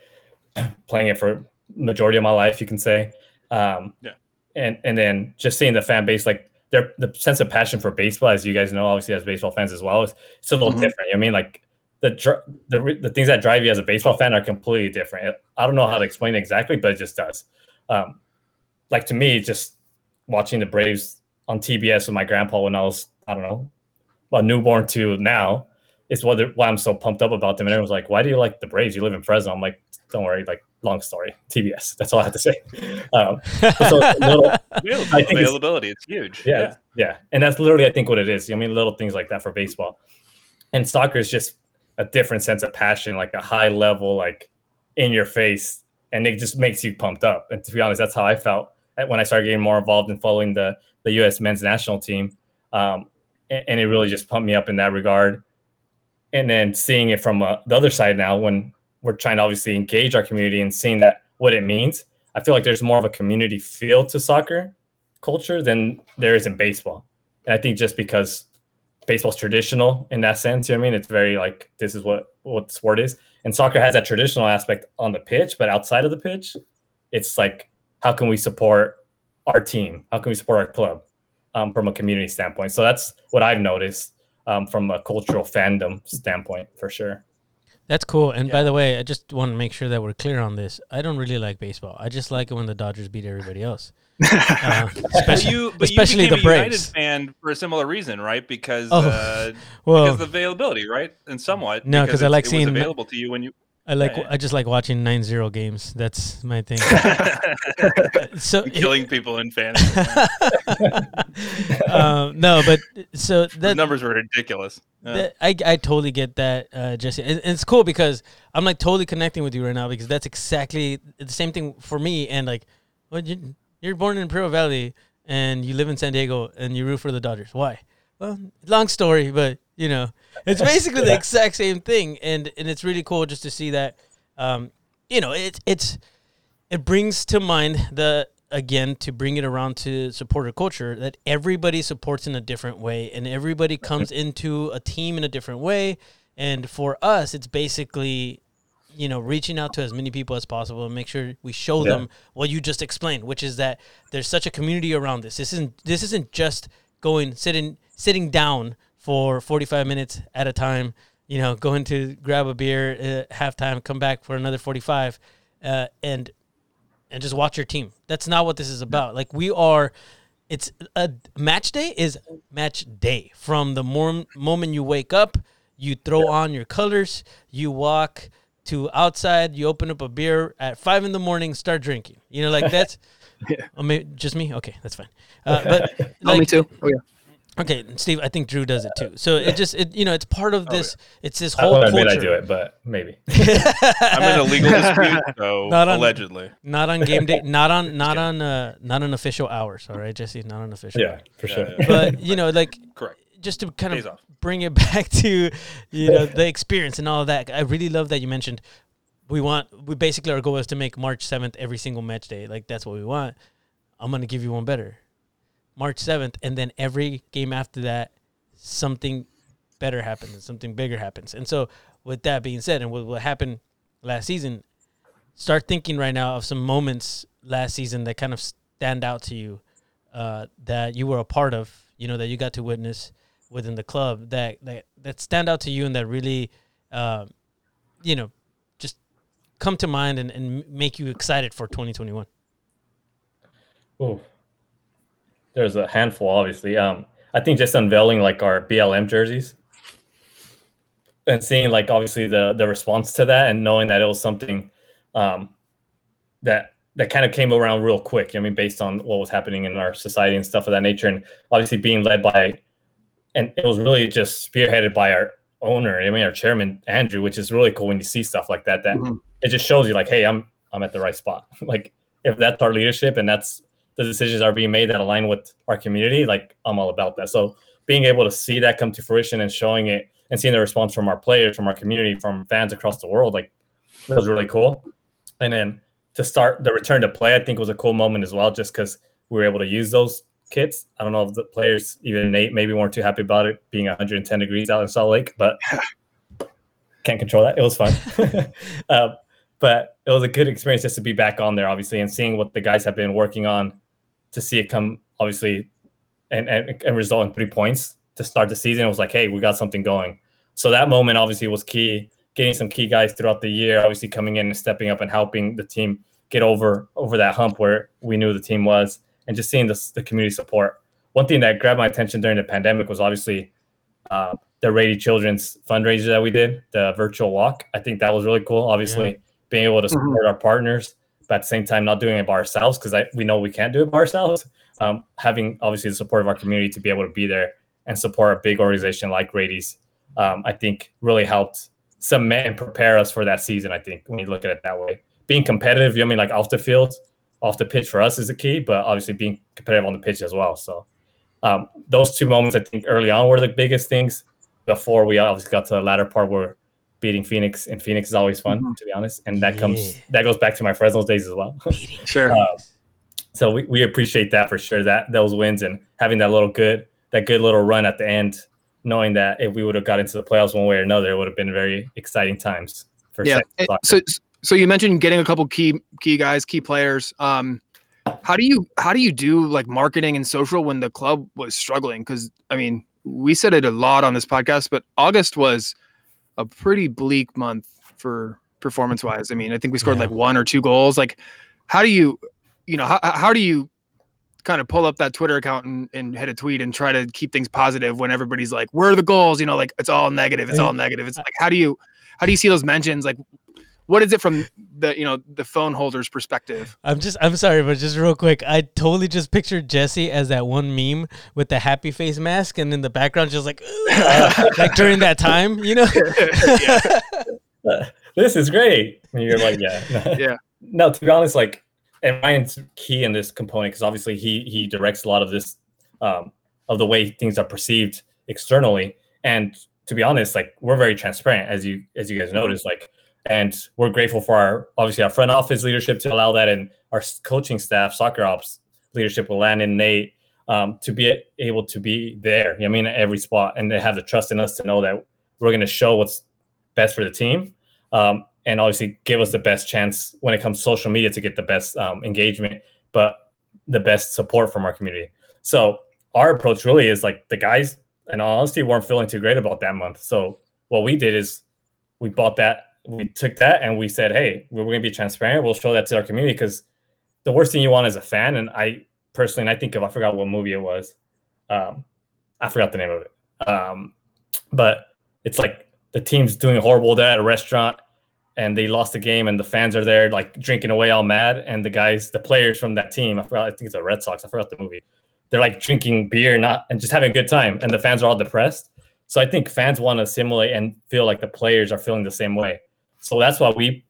playing it for majority of my life, you can say. Um, yeah. And and then just seeing the fan base, like their the sense of passion for baseball, as you guys know, obviously as baseball fans as well, it's, it's a little mm-hmm. different. I mean, like the, the the things that drive you as a baseball fan are completely different. I don't know how to explain it exactly, but it just does. Um, like to me, just watching the Braves on TBS with my grandpa when I was I don't know, a newborn to now is what why I'm so pumped up about them. And everyone's like, "Why do you like the Braves? You live in Fresno." I'm like, "Don't worry, like long story. TBS. That's all I have to say. Um, so little, availability, it's, it's, huge. Yeah, yeah, yeah, and that's literally I think what it is. I mean, little things like that for baseball, and soccer is just a different sense of passion, like a high level, like in your face, and it just makes you pumped up. And to be honest, that's how I felt when I started getting more involved in following the the U.S. men's national team, um, and, and, it really just pumped me up in that regard. And then seeing it from uh, the other side now, when we're trying to obviously engage our community and seeing that what it means. I feel like there's more of a community feel to soccer culture than there is in baseball. And I think just because baseball's traditional in that sense, you know what I mean? It's very like this is what what sport is. And soccer has that traditional aspect on the pitch, but outside of the pitch, it's like how can we support our team? How can we support our club um, from a community standpoint? So that's what I've noticed um, from a cultural fandom standpoint for sure. That's cool. And yeah. by the way, I just want to make sure that we're clear on this. I don't really like baseball. I just like it when the Dodgers beat everybody else. Uh, especially you, especially you the Braves. United fan for a similar reason, right? Because oh, uh, well, because the availability, right? And somewhat. No, because I like it seeing available to you when you. I like Yeah, yeah. I just like watching 9-0 games. That's my thing. so Killing people in fantasy. um, no, but so the numbers were ridiculous. Yeah. That- I, I totally get that, uh, Jesse. And, and it's cool because I'm like totally connecting with you right now because that's exactly the same thing for me. And like, well, you, you're born in Imperial Valley and you live in San Diego and you root for the Dodgers. Why? Well, long story, but you know, it's basically the exact same thing. And and it's really cool just to see that. Um, you know, it's it's it brings to mind the again to bring it around to supporter culture that everybody supports in a different way and everybody comes into a team in a different way and for us it's basically you know reaching out to as many people as possible and make sure we show Yeah. them what you just explained which is that there's such a community around this this isn't this isn't just going sitting sitting down for 45 minutes at a time you know going to grab a beer at halftime come back for another 45 uh, and and just watch your team. That's not what this is about. Like we are it's a match day is match day from the mom- moment you wake up, you throw on your colors, you walk to outside, you open up a beer at 5 in the morning, start drinking. You know like that's Yeah. Oh, just me? Okay, that's fine. Uh, but oh, me too. Oh yeah. Okay, Steve, I think Drew does it too. So it just it you know, it's part of this it's this I whole won't culture. admit I do it, but maybe. I'm in a legal dispute, so Not on- allegedly. Not on game day, not on not on uh not on official hours, all right, Jesse, not on official. yeah, for sure. But you know, like Correct. just to kind Days of off. bring it back to you know the experience and all of that. I really love that you mentioned we want we basically our goal is to make March seventh every single match day. Like that's what we want. I'm gonna give you one better, March seventh, and then every game after that, something better happens and something bigger happens. And so, with that being said, and what, what happened last season, start thinking right now of some moments last season that kind of stand out to you uh, that you were a part of, you know, that you got to witness within the club that that, that stand out to you and that really, um, you know, just come to mind and, and make you excited for 2021. Ooh. There's a handful, obviously. Um, I think just unveiling like our BLM jerseys and seeing like obviously the the response to that and knowing that it was something um, that that kind of came around real quick. I mean, based on what was happening in our society and stuff of that nature, and obviously being led by, and it was really just spearheaded by our owner. I mean, our chairman Andrew, which is really cool when you see stuff like that. That Mhm. it just shows you like, hey, I'm I'm at the right spot. like if that's our leadership and that's the decisions are being made that align with our community, like I'm all about that. So being able to see that come to fruition and showing it and seeing the response from our players, from our community, from fans across the world, like that was really cool. And then to start the return to play, I think was a cool moment as well, just because we were able to use those kits. I don't know if the players, even Nate, maybe weren't too happy about it being 110 degrees out in Salt Lake, but can't control that. It was fun. uh, but it was a good experience just to be back on there, obviously, and seeing what the guys have been working on to see it come, obviously, and, and, and result in three points to start the season. It was like, hey, we got something going. So that moment obviously was key. Getting some key guys throughout the year, obviously coming in and stepping up and helping the team get over over that hump where we knew the team was, and just seeing the, the community support. One thing that grabbed my attention during the pandemic was obviously uh, the Rady Children's fundraiser that we did, the virtual walk. I think that was really cool. Obviously, being able to support our partners, but at the same time not doing it by ourselves because we know we can't do it by ourselves. Um, having obviously the support of our community to be able to be there and support a big organization like Rady's, um, I think really helped cement and prepare us for that season. I think when you look at it that way, being competitive, you know, I mean, like off the field, off the pitch for us is the key, but obviously being competitive on the pitch as well. So um, those two moments, I think, early on were the biggest things. Before we obviously got to the latter part where beating Phoenix and Phoenix is always fun, Mhm. to be honest, and that comes that goes back to my Fresno days as well. Sure. Uh, so we, we appreciate that for sure. That those wins and having that little good that good little run at the end, knowing that if we would have got into the playoffs one way or another, it would have been very exciting times for yeah. second spot. So so you mentioned getting a couple key key guys, key players. Um, how do you how do you do like marketing and social when the club was struggling? Because I mean, we said it a lot on this podcast, but August was a pretty bleak month for performance wise. I mean, I think we scored Yeah. like one or two goals. Like, how do you, you know, how how do you kind of pull up that Twitter account and, and hit a tweet and try to keep things positive when everybody's like, "Where are the goals?" You know, like it's all negative. It's all negative. It's like, how do you how do you see those mentions? Like, what is it from the you know the phone holder's perspective? I'm just I'm sorry, but just real quick, I totally just pictured Jesse as that one meme with the happy face mask, and in the background, just like like during that time, you know. Uh, this is great. And you're like, yeah, Yeah. No, to be honest, like, and Ryan's key in this component because obviously he he directs a lot of this um, of the way things are perceived externally. And to be honest, like we're very transparent, as you as you guys notice, like, and we're grateful for our obviously our front office leadership to allow that, and our coaching staff, soccer ops leadership will Landon Nate um, to be able to be there. I mean, at every spot, and they have the trust in us to know that we're going to show what's best for the team, um, and obviously give us the best chance when it comes to social media to get the best um, engagement, but the best support from our community. So our approach really is like the guys, and honestly, weren't feeling too great about that month. So what we did is we bought that, we took that, and we said, hey, we're going to be transparent. We'll show that to our community because the worst thing you want as a fan, and I personally, and I think of I forgot what movie it was. Um, I forgot the name of it. Um, but it's like the team's doing horrible there at a restaurant and they lost the game and the fans are there like drinking away all mad and the guys the players from that team i forgot i think it's the red sox i forgot the movie they're like drinking beer not and just having a good time and the fans are all depressed so i think fans want to simulate and feel like the players are feeling the same way so that's why we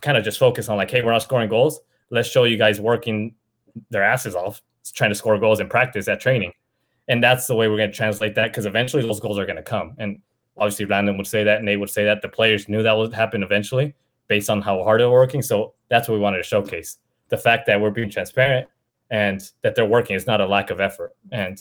kind of just focus on like hey we're not scoring goals let's show you guys working their asses off trying to score goals in practice at training and that's the way we're going to translate that because eventually those goals are going to come and obviously Brandon would say that, and Nate would say that. The players knew that would happen eventually based on how hard they were working. So that's what we wanted to showcase. The fact that we're being transparent and that they're working is not a lack of effort. And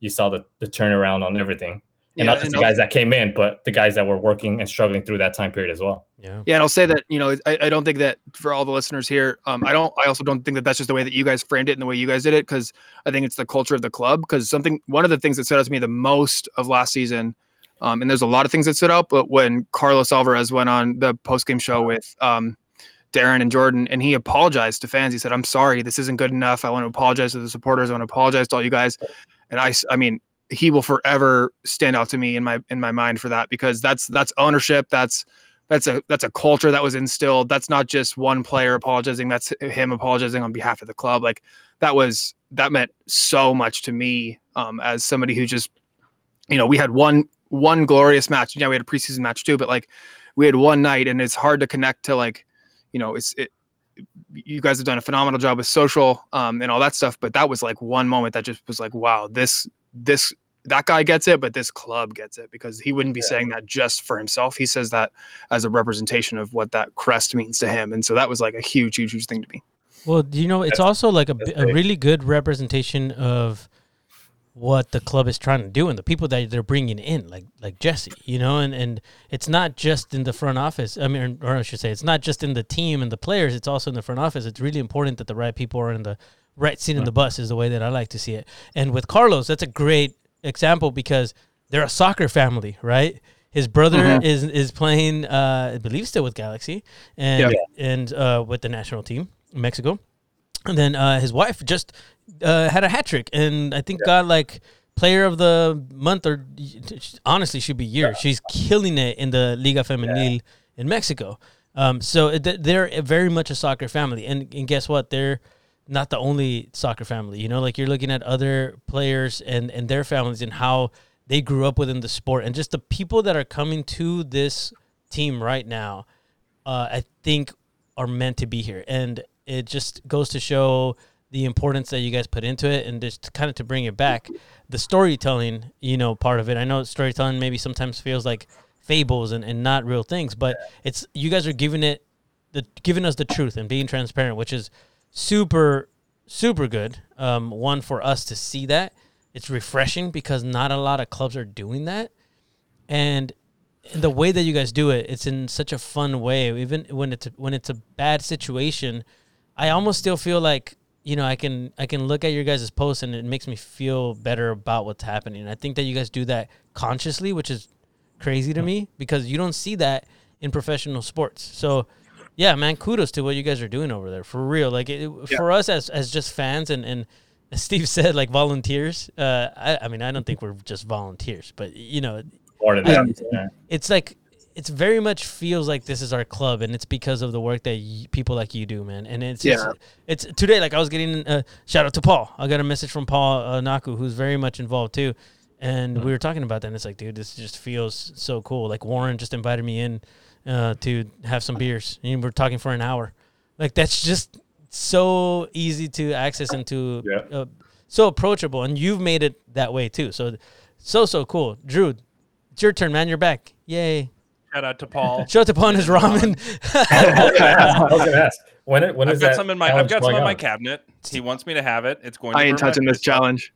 you saw the, the turnaround on everything. And Yeah, not just and the guys that came in, but the guys that were working and struggling through that time period as well. Yeah. Yeah, and I'll say that you know I, I don't think that for all the listeners here, um, I don't I also don't think that that's just the way that you guys framed it and the way you guys did it because I think it's the culture of the club. Because something one of the things that stood out to me the most of last season, um, and there's a lot of things that stood out, but when Carlos Alvarez went on the post game show with um, Darren and Jordan, and he apologized to fans. He said, "I'm sorry, this isn't good enough. I want to apologize to the supporters. I want to apologize to all you guys." And I, I mean, he will forever stand out to me in my in my mind for that because that's that's ownership. That's that's a that's a culture that was instilled. That's not just one player apologizing. That's him apologizing on behalf of the club. Like that was that meant so much to me um, as somebody who just, you know, we had one one glorious match. Yeah, we had a preseason match too, but like we had one night, and it's hard to connect to like, you know, it's it. You guys have done a phenomenal job with social um, and all that stuff, but that was like one moment that just was like, wow, this this that guy gets it, but this club gets it because he wouldn't be Yeah. saying that just for himself. He says that as a representation of what that crest means to him. And so that was like a huge, huge, huge thing to me. Well, you know, it's That's- also like a, a really good representation of what the club is trying to do and the people that they're bringing in, like like Jesse, you know, and and it's not just in the front office. I mean, or I should say, it's not just in the team and the players. It's also in the front office. It's really important that the right people are in the right seat in the bus. Is the way that I like to see it. And with Carlos, that's a great example because they're a soccer family, right? His brother Mhm. is is playing, uh, I believe, still with Galaxy, and yeah. and uh, with the national team in Mexico. And then uh, his wife just uh, had a hat trick, and I think got like player of the month or honestly should be year. She's killing it in the Liga Femenil in Mexico. Um, so they're very much a soccer family, and, and guess what? They're not the only soccer family. You know, like you're looking at other players and and their families and how they grew up within the sport, and just the people that are coming to this team right now. Uh, I think are meant to be here, and it just goes to show the importance that you guys put into it, and just kind of to bring it back, the storytelling, you know, part of it. I know storytelling maybe sometimes feels like fables and, and not real things, but it's you guys are giving it the giving us the truth and being transparent, which is super super good. Um, one for us to see that it's refreshing because not a lot of clubs are doing that, and the way that you guys do it, it's in such a fun way. Even when it's when it's a bad situation, I almost still feel like you know I can I can look at your guys' posts and it makes me feel better about what's happening. I think that you guys do that consciously, which is crazy to me because you don't see that in professional sports. So yeah, man, kudos to what you guys are doing over there for real. Like it, for us as as just fans and and as Steve said, like volunteers. Uh, I, I mean, I don't think we're just volunteers, but you know, More than Yeah. that. Yeah. it's like it's very much feels like this is our club, and it's because of the work that y- people like you do, man. And it's Yeah. it's, it's today. Like I was getting a shout out to Paul. I got a message from Paul uh, Naku, who's very much involved too. And we were talking about that, and it's like, dude, this just feels so cool. Like Warren just invited me in uh, to have some beers, and we're talking for an hour. Like that's just so easy to access and to Yeah. uh, so approachable, and you've made it that way too. So, so so cool, Drew. It's your turn, man. You're back. Yay! Shout out to Paul. Shut upon his ramen. I was gonna ask when it, when I've is got that some in my I've got some going in my cabinet. He wants me to have it. It's going. I to ain't touching this challenge.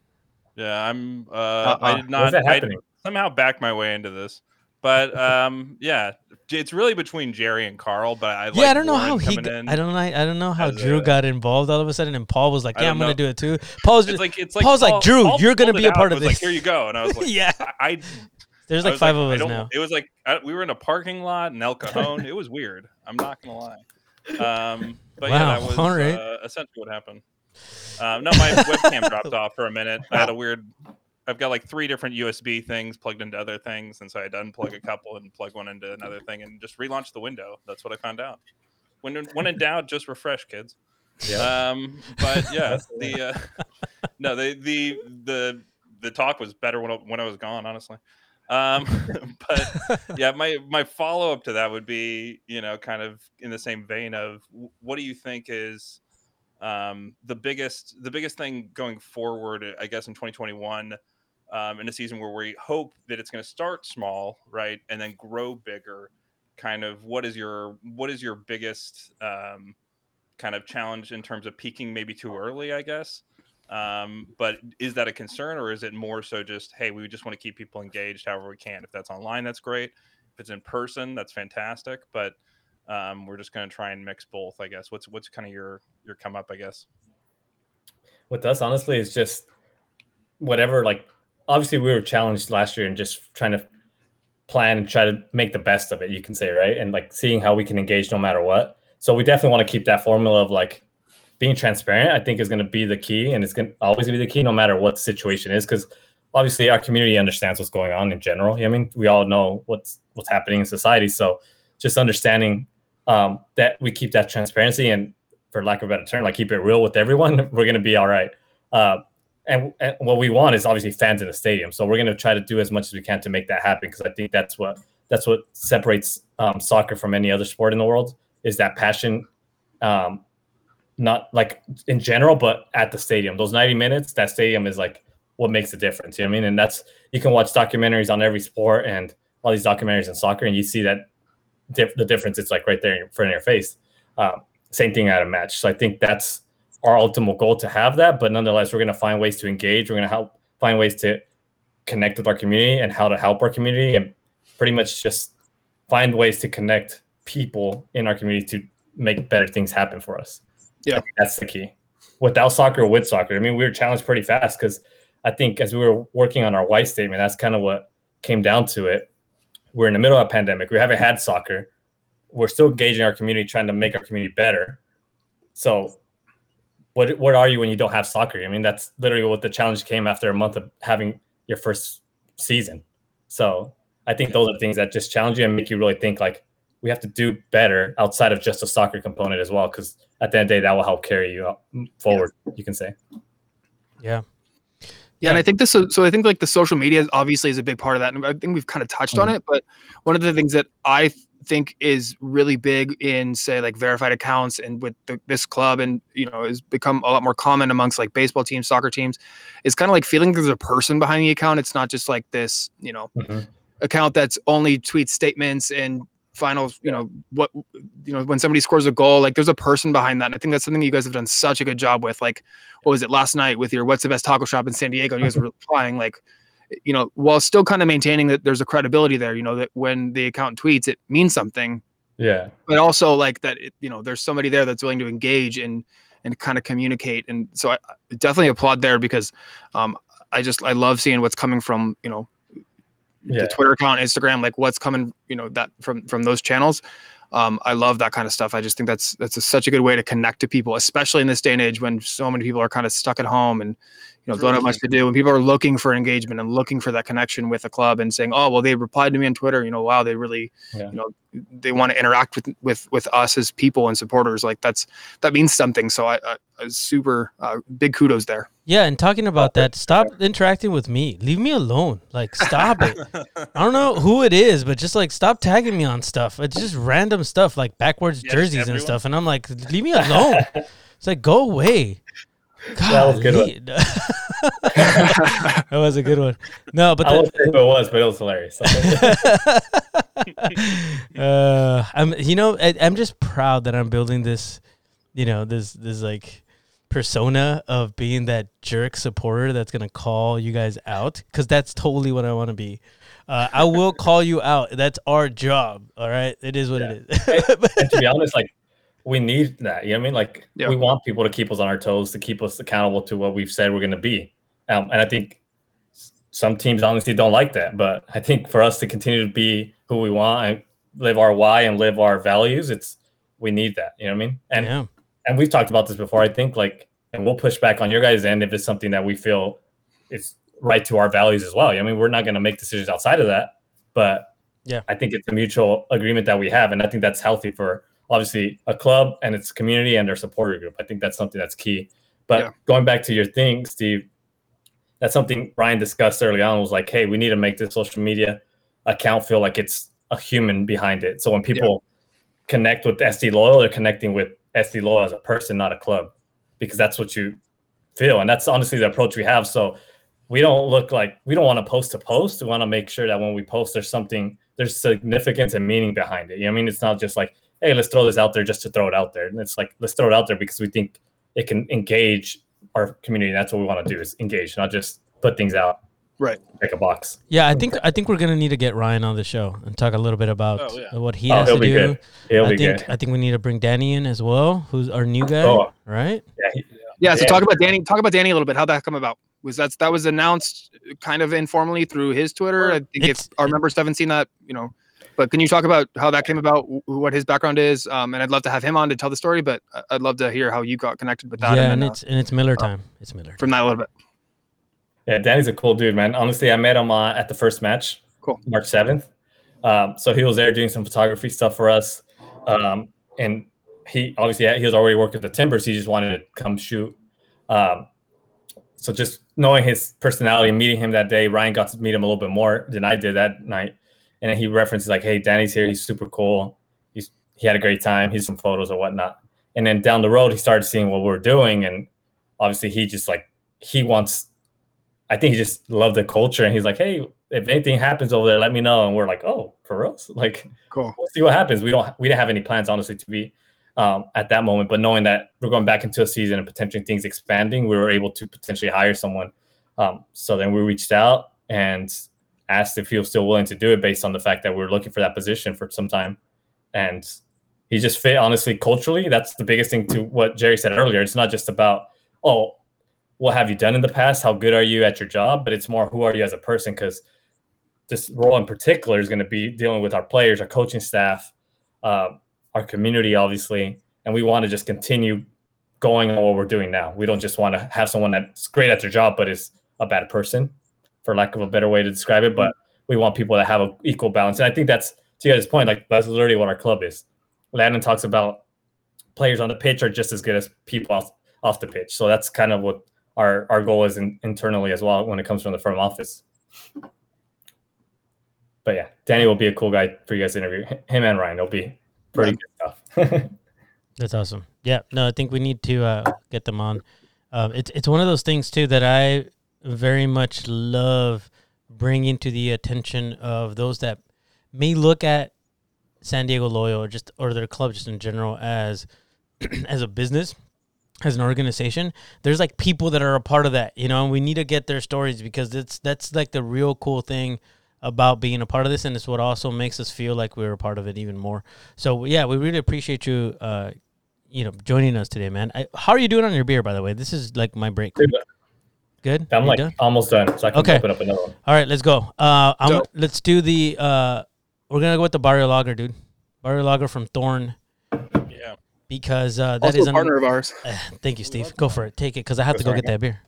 Yeah, I'm. Uh, Uh-uh. I did not. I happening? somehow back my way into this, but um, yeah, it's really between Jerry and Carl. But I like yeah, I don't know Warren how he. Got. I don't know. I don't know how Drew a- got involved all of a sudden, and Paul was like, "Yeah, I'm gonna do it too." Paul's just like it's like Paul's like, "Drew, Paul you're gonna be a part of this." Like, Here you go, and I was like, yeah. I, I There's like five I of us now. It was like I, we were in a parking lot in El Cajon. it was weird. I'm not gonna lie. Um, but yeah, Wow, that was all right. uh, essentially what happened. Um, no, my webcam dropped off for a minute. I had a weird. I've got like three different USB things plugged into other things, and so I had to unplug a couple and plug one into another thing, and just relaunch the window. That's what I found out. When when in doubt, just refresh, kids. Yeah. Um, but yeah, the uh, no, the the the the talk was better when I, when I was gone, honestly. Um, but yeah, my my follow up to that would be, you know, kind of in the same vein of what do you think is um, the biggest the biggest thing going forward? I guess in 2021, um, in a season where we hope that it's going to start small, right, and then grow bigger. Kind of what is your what is your biggest um, kind of challenge in terms of peaking maybe too early, I guess. Um, but is that a concern or is it more so just, hey, we just want to keep people engaged however we can? If that's online, that's great. If it's in person, that's fantastic. But um, we're just going to try and mix both, I guess. What's what's kind of your your come up, I guess. with us honestly is just whatever like obviously we were challenged last year and just trying to plan and try to make the best of it you can say right? And like seeing how we can engage no matter what. So we definitely want to keep that formula of like being transparent i think is going to be the key and it's going to always be the key no matter what the situation is because obviously our community understands what's going on in general. I mean? We all know what's what's happening in society. So just understanding um, that we keep that transparency and for lack of a better term, like keep it real with everyone, we're going to be all right. Uh, and, and what we want is obviously fans in the stadium. So we're going to try to do as much as we can to make that happen because I think that's what that's what separates um, soccer from any other sport in the world is that passion. Um, not like in general, but at the stadium. Those 90 minutes, that stadium is like what makes the difference. You know what I mean? And that's you can watch documentaries on every sport and all these documentaries in soccer, and you see that the difference. It's like right there in front of your face. Um, same thing at a match. So I think that's our ultimate goal to have that. But nonetheless, we're going to find ways to engage. We're going to help find ways to connect with our community and how to help our community and pretty much just find ways to connect people in our community to make better things happen for us. Yeah. That's the key. Without soccer or with soccer, I mean, we were challenged pretty fast because I think as we were working on our why statement, that's kind of what came down to it. We're in the middle of a pandemic. We haven't had soccer we're still engaging our community, trying to make our community better. So, what what are you when you don't have soccer? I mean, that's literally what the challenge came after a month of having your first season. So, I think those are things that just challenge you and make you really think like we have to do better outside of just a soccer component as well. Because at the end of the day, that will help carry you up mm, forward. You can say. yeah. Yeah, and I think this. So, so I think like the social media obviously is a big part of that, and I think we've kind of touched on mm-hmm. it. But one of the things that I th- think is really big in say like verified accounts and with the, this club, and you know, has become a lot more common amongst like baseball teams, soccer teams, is kind of like feeling there's a person behind the account. It's not just like this, you know, Mhm. account that's only tweets statements and final you know what you know when somebody scores a goal like there's a person behind that and i think that's something you guys have done such a good job with like what was it last night with your what's the best taco shop in san diego and you guys were replying like you know while still kind of maintaining that there's a credibility there you know that when the account tweets it means something Yeah. but also like that it, you know there's somebody there that's willing to engage and and kind of communicate and so i definitely applaud there because um i just i love seeing what's coming from you know Yeah. the Twitter account, Instagram, like what's coming, you know, that from from those channels. Um, I love that kind of stuff. I just think that's that's a, such a good way to connect to people, especially in this day and age when so many people are kind of stuck at home and you know don't have much to do. When people are looking for engagement and looking for that connection with a club and saying, "Oh, well, they replied to me on Twitter," you know, wow, they really, Yeah. you know, they want to interact with with with us as people and supporters. Like that's that means something. So I, I, I super uh, big kudos there. Yeah, and talking about that, stop interacting with me. Leave me alone. Like, stop it. I don't know who it is, but just like stop tagging me on stuff. It's just random stuff like backwards Yeah, just jerseys and stuff, and I'm like, leave me alone. it's like go away. That was a good one. That was a good one. No, but I the, won't say who it was, but it was hilarious. uh, I'm you know I, I'm just proud that I'm building this, you know this this like persona of being that jerk supporter that's gonna call you guys out because that's totally what I want to be. Uh, I will call you out. That's our job. All right, it is what it is. and to be honest, like we need that. You know what I mean? Like Yeah. we want people to keep us on our toes, to keep us accountable to what we've said we're going to be. Um, and I think some teams honestly don't like that. But I think for us to continue to be who we want and live our why and live our values, it's we need that. You know what I mean? And yeah, and we've talked about this before. I think like, and we'll push back on your guys' end if it's something that we feel is right to our values as well. I mean, we're not going to make decisions outside of that, but Yeah. I think it's a mutual agreement that we have, and I think that's healthy for obviously a club and its community and their supporter group. I think that's something that's key. But Yeah. going back to your thing, Steve, that's something Ryan discussed early on. Was like, hey, we need to make this social media account feel like it's a human behind it. So when people connect with SD Loyal, they're connecting with SD Loyal as a person, not a club, because that's what you feel. And that's honestly the approach we have. So we don't look like we don't want to post to post. We want to make sure that when we post, there's something, there's significance and meaning behind it. You know what I mean? It's not just like, hey, let's throw this out there just to throw it out there. And it's like, let's throw it out there because we think it can engage our community. That's what we want to do is engage, not just put things out, Right. check a box. yeah. I think I think we're gonna need to get Ryan on the show and talk a little bit about Oh, yeah. what he Oh, has he'll to be do. good. He'll I be think good. I think we need to bring Danny in as well, who's our new guy, Oh. right? Yeah, he- Yeah. So Yeah. talk about Danny. Talk about Danny a little bit. How'd that come about? Was that that was announced kind of informally through his Twitter? I think if our members haven't seen that, you know. But can you talk about how that came about, what his background is? Um, and I'd love to have him on to tell the story, but I- I'd love to hear how you got connected with that. yeah, and and then, uh, it's and it's Miller time. It's Miller. from that a little bit. Yeah, Danny's a cool dude, man. Honestly, I met him uh, at the first match, Cool. March seventh. Um, so he was there doing some photography stuff for us, um, and he obviously he was already working with the Timbers. He just wanted to come shoot. Um, so just knowing his personality, and meeting him that day, Ryan got to meet him a little bit more than I did that night, and then he references like, "Hey, Danny's here. He's super cool. He's he had a great time. He's some photos or whatnot." And then down the road, he started seeing what we we're doing, and obviously he just like he wants I think he just loved the culture, and he's like, "Hey, if anything happens over there, let me know." And we're like, "Oh, for us? Like, Cool. we'll see what happens." We don't, we didn't have any plans, honestly, to be um, at that moment. But knowing that we're going back into a season and potentially things expanding, we were able to potentially hire someone. Um, so then we reached out and asked if he was still willing to do it, based on the fact that we were looking for that position for some time, and he just fit honestly culturally. That's the biggest thing to what Jerry said earlier. It's not just about oh what have you done in the past? How good are you at your job? But it's more who are you as a person? Because this role in particular is going to be dealing with our players, our coaching staff, uh, our community, obviously, and we want to just continue going on what we're doing now. We don't just want to have someone that's great at their job but is a bad person, for lack of a better way to describe it. But we want people that have an equal balance, and I think that's to you guys' point. Like that's literally what our club is. Landon talks about players on the pitch are just as good as people off, off the pitch. So that's kind of what our our goal is in, internally as well when it comes from the front office. But yeah, Danny will be a cool guy for you guys to interview. H- Him and Ryan it'll be pretty good stuff. That's awesome. Yeah, no, I think we need to uh, get them on. Um, it's it's one of those things too that I very much love bringing to the attention of those that may look at San Diego Loyal or just or their club just in general as as a business, as an organization. There's like people that are a part of that, you know, and we need to get their stories because it's that's like the real cool thing about being a part of this and it's what also makes us feel like we're a part of it even more. So yeah, we really appreciate you uh you know joining us today, man. I, how are you doing on your beer by the way? This is like my break. Good? I'm You like done? almost done, so I can Okay. open up another one. All right, let's go. Uh I'm, So- let's do the uh we're going to go with the Barrio Lager, dude. Barrio Lager from Thorn, Yeah. Because uh, that Also is a an- partner of ours. Uh, thank you, Steve. Go for it. Take it because I have Go to go get that beer.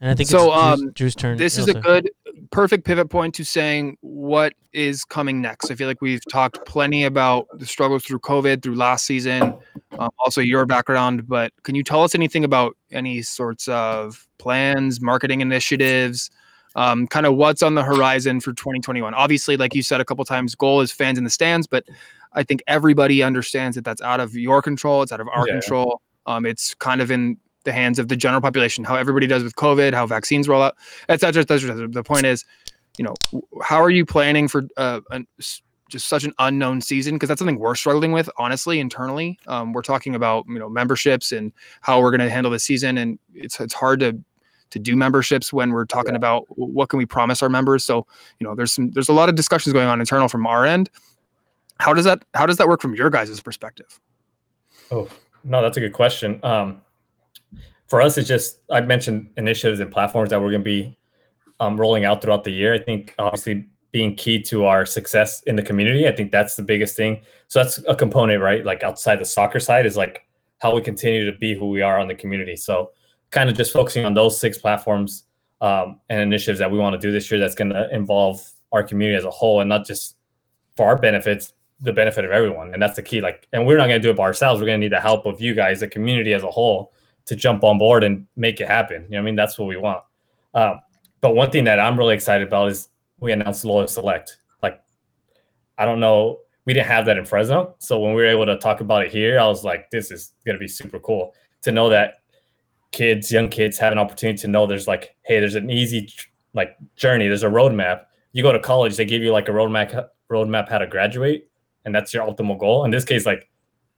And I think So, it's Drew's, um, Drew's turn. This is a good, perfect pivot point to saying what is coming next. I feel like we've talked plenty about the struggles through COVID, through last season, um, also your background. But can you tell us anything about any sorts of plans, marketing initiatives, um, kind of what's on the horizon for 2021? Obviously, like you said a couple times, goal is fans in the stands, but I think everybody understands that that's out of your control. It's out of our Yeah. control. Um, it's kind of in the hands of the general population, how everybody does with COVID, how vaccines roll out, etc. cetera, et cetera, et cetera. The point is, you know, how are you planning for uh, an, just such an unknown season? Because that's something we're struggling with, honestly, internally. Um, we're talking about you know memberships and how we're going to handle the season, and it's it's hard to to do memberships when we're talking Yeah. about what can we promise our members. So you know, there's some there's a lot of discussions going on internal from our end. How does that how does that work from your guys' perspective? Oh, no, that's a good question. Um, for us, it's just I mentioned initiatives and platforms that we're going to be um, rolling out throughout the year. I think obviously being key to our success in the community. I think that's the biggest thing. So that's a component, right? Like outside the soccer side is like how we continue to be who we are on the community. So kind of just focusing on those six platforms um, and initiatives that we want to do this year. That's going to involve our community as a whole, and not just for our benefits, the benefit of everyone. And that's the key. Like, and we're not going to do it by ourselves. We're going to need the help of you guys, the community as a whole, to jump on board and make it happen. You know I mean? That's what we want. Um, but one thing that I'm really excited about is we announced Loyal Select. Like, I don't know, we didn't have that in Fresno. So when we were able to talk about it here, I was like, this is going to be super cool to know that kids, young kids have an opportunity to know there's like, hey, there's an easy like journey. There's a roadmap. You go to college, they give you like a roadmap roadmap how to graduate, and that's your ultimate goal. In this case, like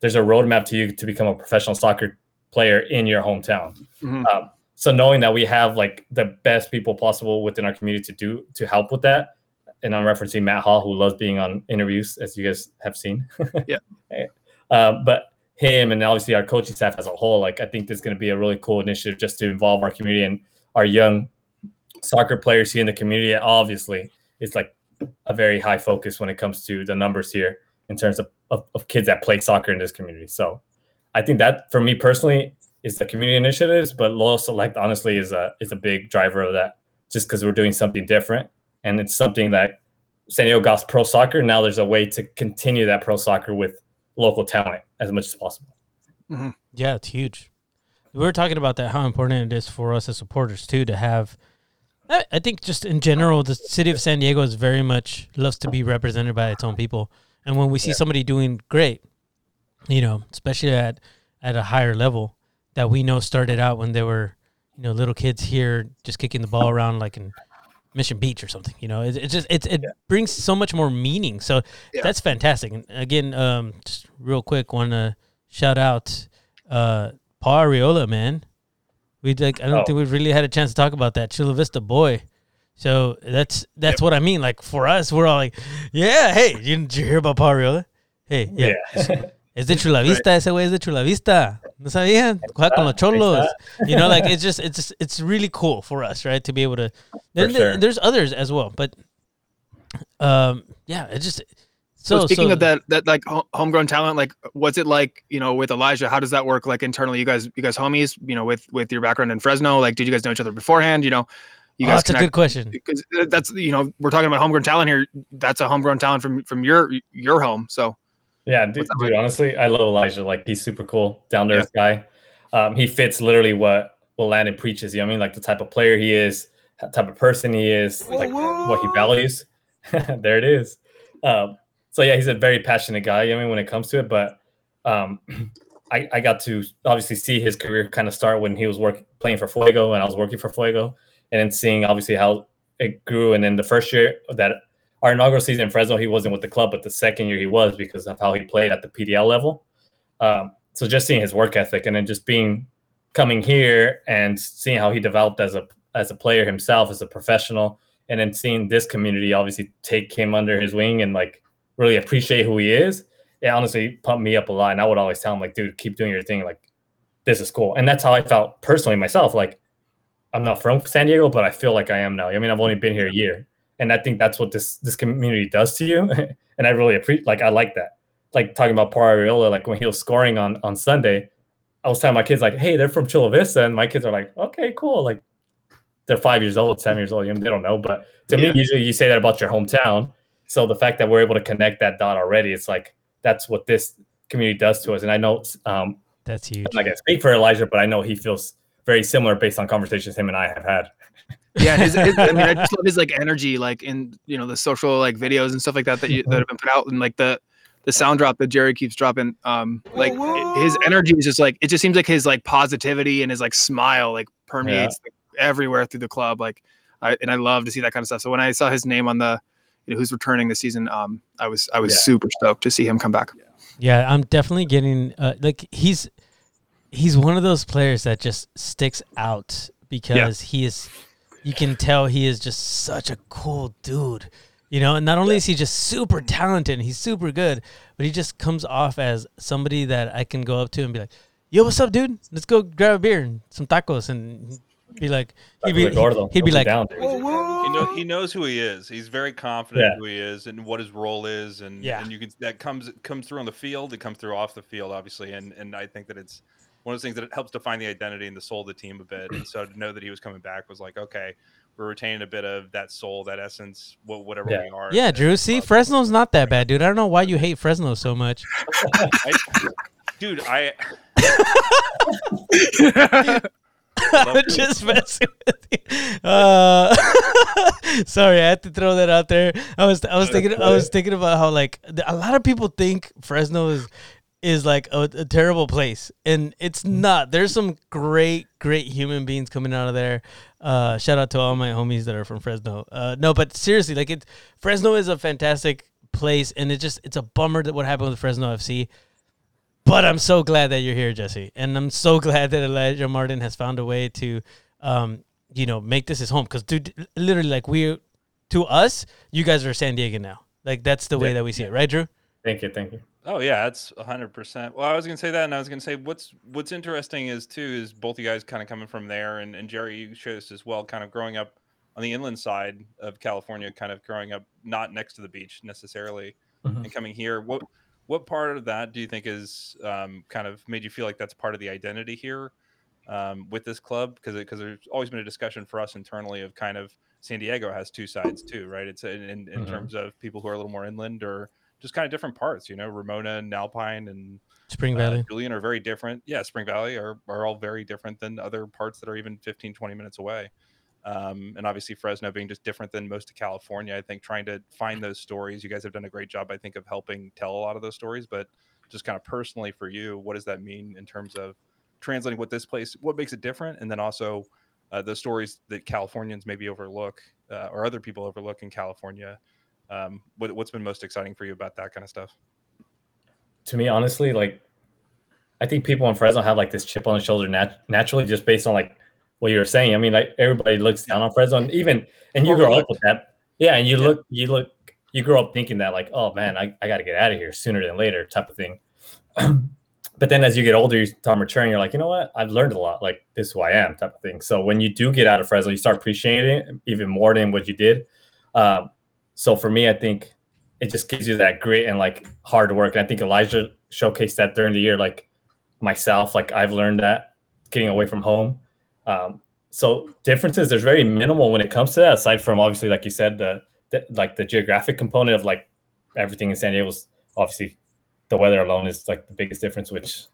there's a roadmap to you to become a professional soccer player in your hometown. Mhm. Um, so knowing that we have like the best people possible within our community to do to help with that, and I'm referencing Matt Hall, who loves being on interviews, as you guys have seen. Yeah. Um, but him and obviously our coaching staff as a whole, like I think this is going to be a really cool initiative just to involve our community and our young soccer players here in the community. Obviously, it's like a very high focus when it comes to the numbers here in terms of, of, of kids that play soccer in this community. So I think that for me personally is the community initiatives, but Loyal Select honestly is a is a big driver of that just because we're doing something different. And it's something that San Diego Golf's pro soccer. Now there's a way to continue that pro soccer with local talent as much as possible. Mm-hmm. Yeah, it's huge. We were talking about that, how important it is for us as supporters too to have. I I think just in general, the city of San Diego is very much loves to be represented by its own people, and when we see Yeah. somebody doing great, you know, especially at at a higher level, that we know started out when they were, you know, little kids here just kicking the ball around like in Mission Beach or something. You know, it, it just it it brings so much more meaning. So Yeah. that's fantastic. And again, um, just real quick, want to shout out uh, Paul Arriola, man. We like I don't Oh. think we've really had a chance to talk about that Chula Vista boy. So that's that's what I mean. Like for us, we're all like, yeah, hey, you, did you hear about Paul Arriola? Hey, yeah, es de Chula Vista, ese güey es de Chula Vista. No sabían, juega con los cholos. You know, like it's just it's just, it's really cool for us, right, to be able to. Then there- sure. there's others as well, but um, yeah, it just So, so speaking so- of that, that like homegrown talent, like what's it like, you know, with Elijah? How does that work? Like internally, you guys, you guys homies, you know, with with your background in Fresno, like did you guys know each other beforehand? You know, you oh, guys that's a good question. because that's you know we're talking about homegrown talent here. That's a homegrown talent from from your your home. So Yeah, dude, dude, honestly, I love Elijah. Like he's super cool, down to earth guy. Um, he fits literally what what Landon preaches. You know what I mean? Like the type of player he is, the type of person he is, like what he values. there it is. Um, so yeah, he's a very passionate guy. You know what I mean, when it comes to it, but um, I, I got to obviously see his career kind of start when he was working playing for Fuego and I was working for Fuego, and then seeing obviously how it grew. And then the first year that our inaugural season in Fresno, he wasn't with the club, but the second year he was because of how he played at the PDL level. Um, so just seeing his work ethic and then just being coming here and seeing how he developed as a as a player himself, as a professional, and then seeing this community obviously take him under his wing and like really appreciate who he is. It honestly pumped me up a lot. And I would always tell him, like, dude, keep doing your thing. Like, this is cool. And that's how I felt personally myself. Like, I'm not from San Diego, but I feel like I am now. I mean, I've only been here a year. and I think that's what this this community does to you, and I really appreciate. Like I like that. Like talking about Paul Arriola, like when he was scoring on on Sunday, I was telling my kids like, "Hey, they're from Chula Vista," and my kids are like, "Okay, cool." Like they're five years old, seven years old. You know, they don't know, but to Yeah. me, usually you say that about your hometown. So the fact that we're able to connect that dot already, it's like that's what this community does to us. And I know um, That's huge. I'm not gonna speak for Elijah, but I know he feels very similar based on conversations him and I have had. Yeah, his, his, I mean, I just love his like energy, like in you know the social like videos and stuff like that that you, that have been put out, and like the the sound drop that Jerry keeps dropping. Um, like i- his energy is just like it just seems like his like positivity and his like smile like permeates like, everywhere through the club. Like, I and I love to see that kind of stuff. So when I saw his name on the you know, who's returning this season, um, I was I was Yeah. super stoked to see him come back. Yeah, I'm definitely getting uh, like he's he's one of those players that just sticks out because he is you can tell he is just such a cool dude. You know, and not only is he just super talented and he's super good, but he just comes off as somebody that I can go up to and be like, "Yo, what's up, dude? Let's go grab a beer and some tacos." And be like, he'd be, Like Gordo, he'd be he'll like, down. He, know, he knows who he is. He's very confident Yeah. who he is and what his role is, and Yeah. and you can that comes comes through on the field. It comes through off the field, obviously, and and I think that it's one of the things that it helps define the identity and the soul of the team a bit. And so to know that he was coming back was like, okay, we're retaining a bit of that soul, that essence, whatever Yeah. we are. "Yeah, Drew. See, Fresno's not that bad, dude. I don't know why you hate Fresno so much." I, dude, I I'm just messing with you. Uh, sorry, I had to throw that out there. I was I was thinking I was thinking about how like a lot of people think Fresno is is like a, a terrible place, and it's not. There's some great great human beings coming out of there. Uh, shout out to all my homies that are from Fresno. Uh, no, but seriously, like it, Fresno is a fantastic place, and it just it's a bummer that what happened with Fresno FC. But I'm so glad that you're here, Jesse, and I'm so glad that Elijah Martin has found a way to, um, you know, make this his home. Because, dude, literally, like we, to us, you guys are San Diego now. Like that's the way Yeah. that we see it, right, Drew? Thank you, thank you. Oh yeah, it's hundred percent. Well, I was gonna say that, and I was gonna say what's what's interesting is too is both you guys kind of coming from there, and, and Jerry, you showed us as well, kind of growing up on the inland side of California, kind of growing up not next to the beach necessarily, Mhm. and coming here. What what part of that do you think is um, kind of made you feel like that's part of the identity here um, with this club? Because because there's always been a discussion for us internally of kind of San Diego has two sides too, right? It's in in, in Mhm. terms of people who are a little more inland or just kind of different parts, you know, Ramona and Alpine and Spring uh, Valley. Julian are very different. Yeah, Spring Valley are, are all very different than other parts that are even 15, 20 minutes away. Um, and obviously Fresno being just different than most of California. I think trying to find those stories, you guys have done a great job, I think, of helping tell a lot of those stories. But just kind of personally for you, what does that mean in terms of translating what this place, what makes it different, and then also uh, the stories that Californians maybe overlook uh, or other people overlook in California. Um, what, what's been most exciting for you about that kind of stuff? To me, honestly, like I think people in Fresno have like this chip on the shoulder nat- naturally, just based on like what you were saying. I mean, like everybody looks down on Fresno, and even and you grow up with that, yeah. And you Yeah. look, you look, you grow up thinking that like, oh man, I, I got to get out of here sooner than later, type of thing. but then as you get older, you start maturing. You're like, you know what? I've learned a lot. Like this is who I am, type of thing. So when you do get out of Fresno, you start appreciating it even more than what you did. Um, so for me, I think it just gives you that grit and like hard work. And I think Elijah showcased that during the year. Like myself, like I've learned that getting away from home. Um, so differences, there's very minimal when it comes to that. Aside from obviously, like you said, the, the like the geographic component of like everything in San Diego is obviously the weather alone is like the biggest difference. Which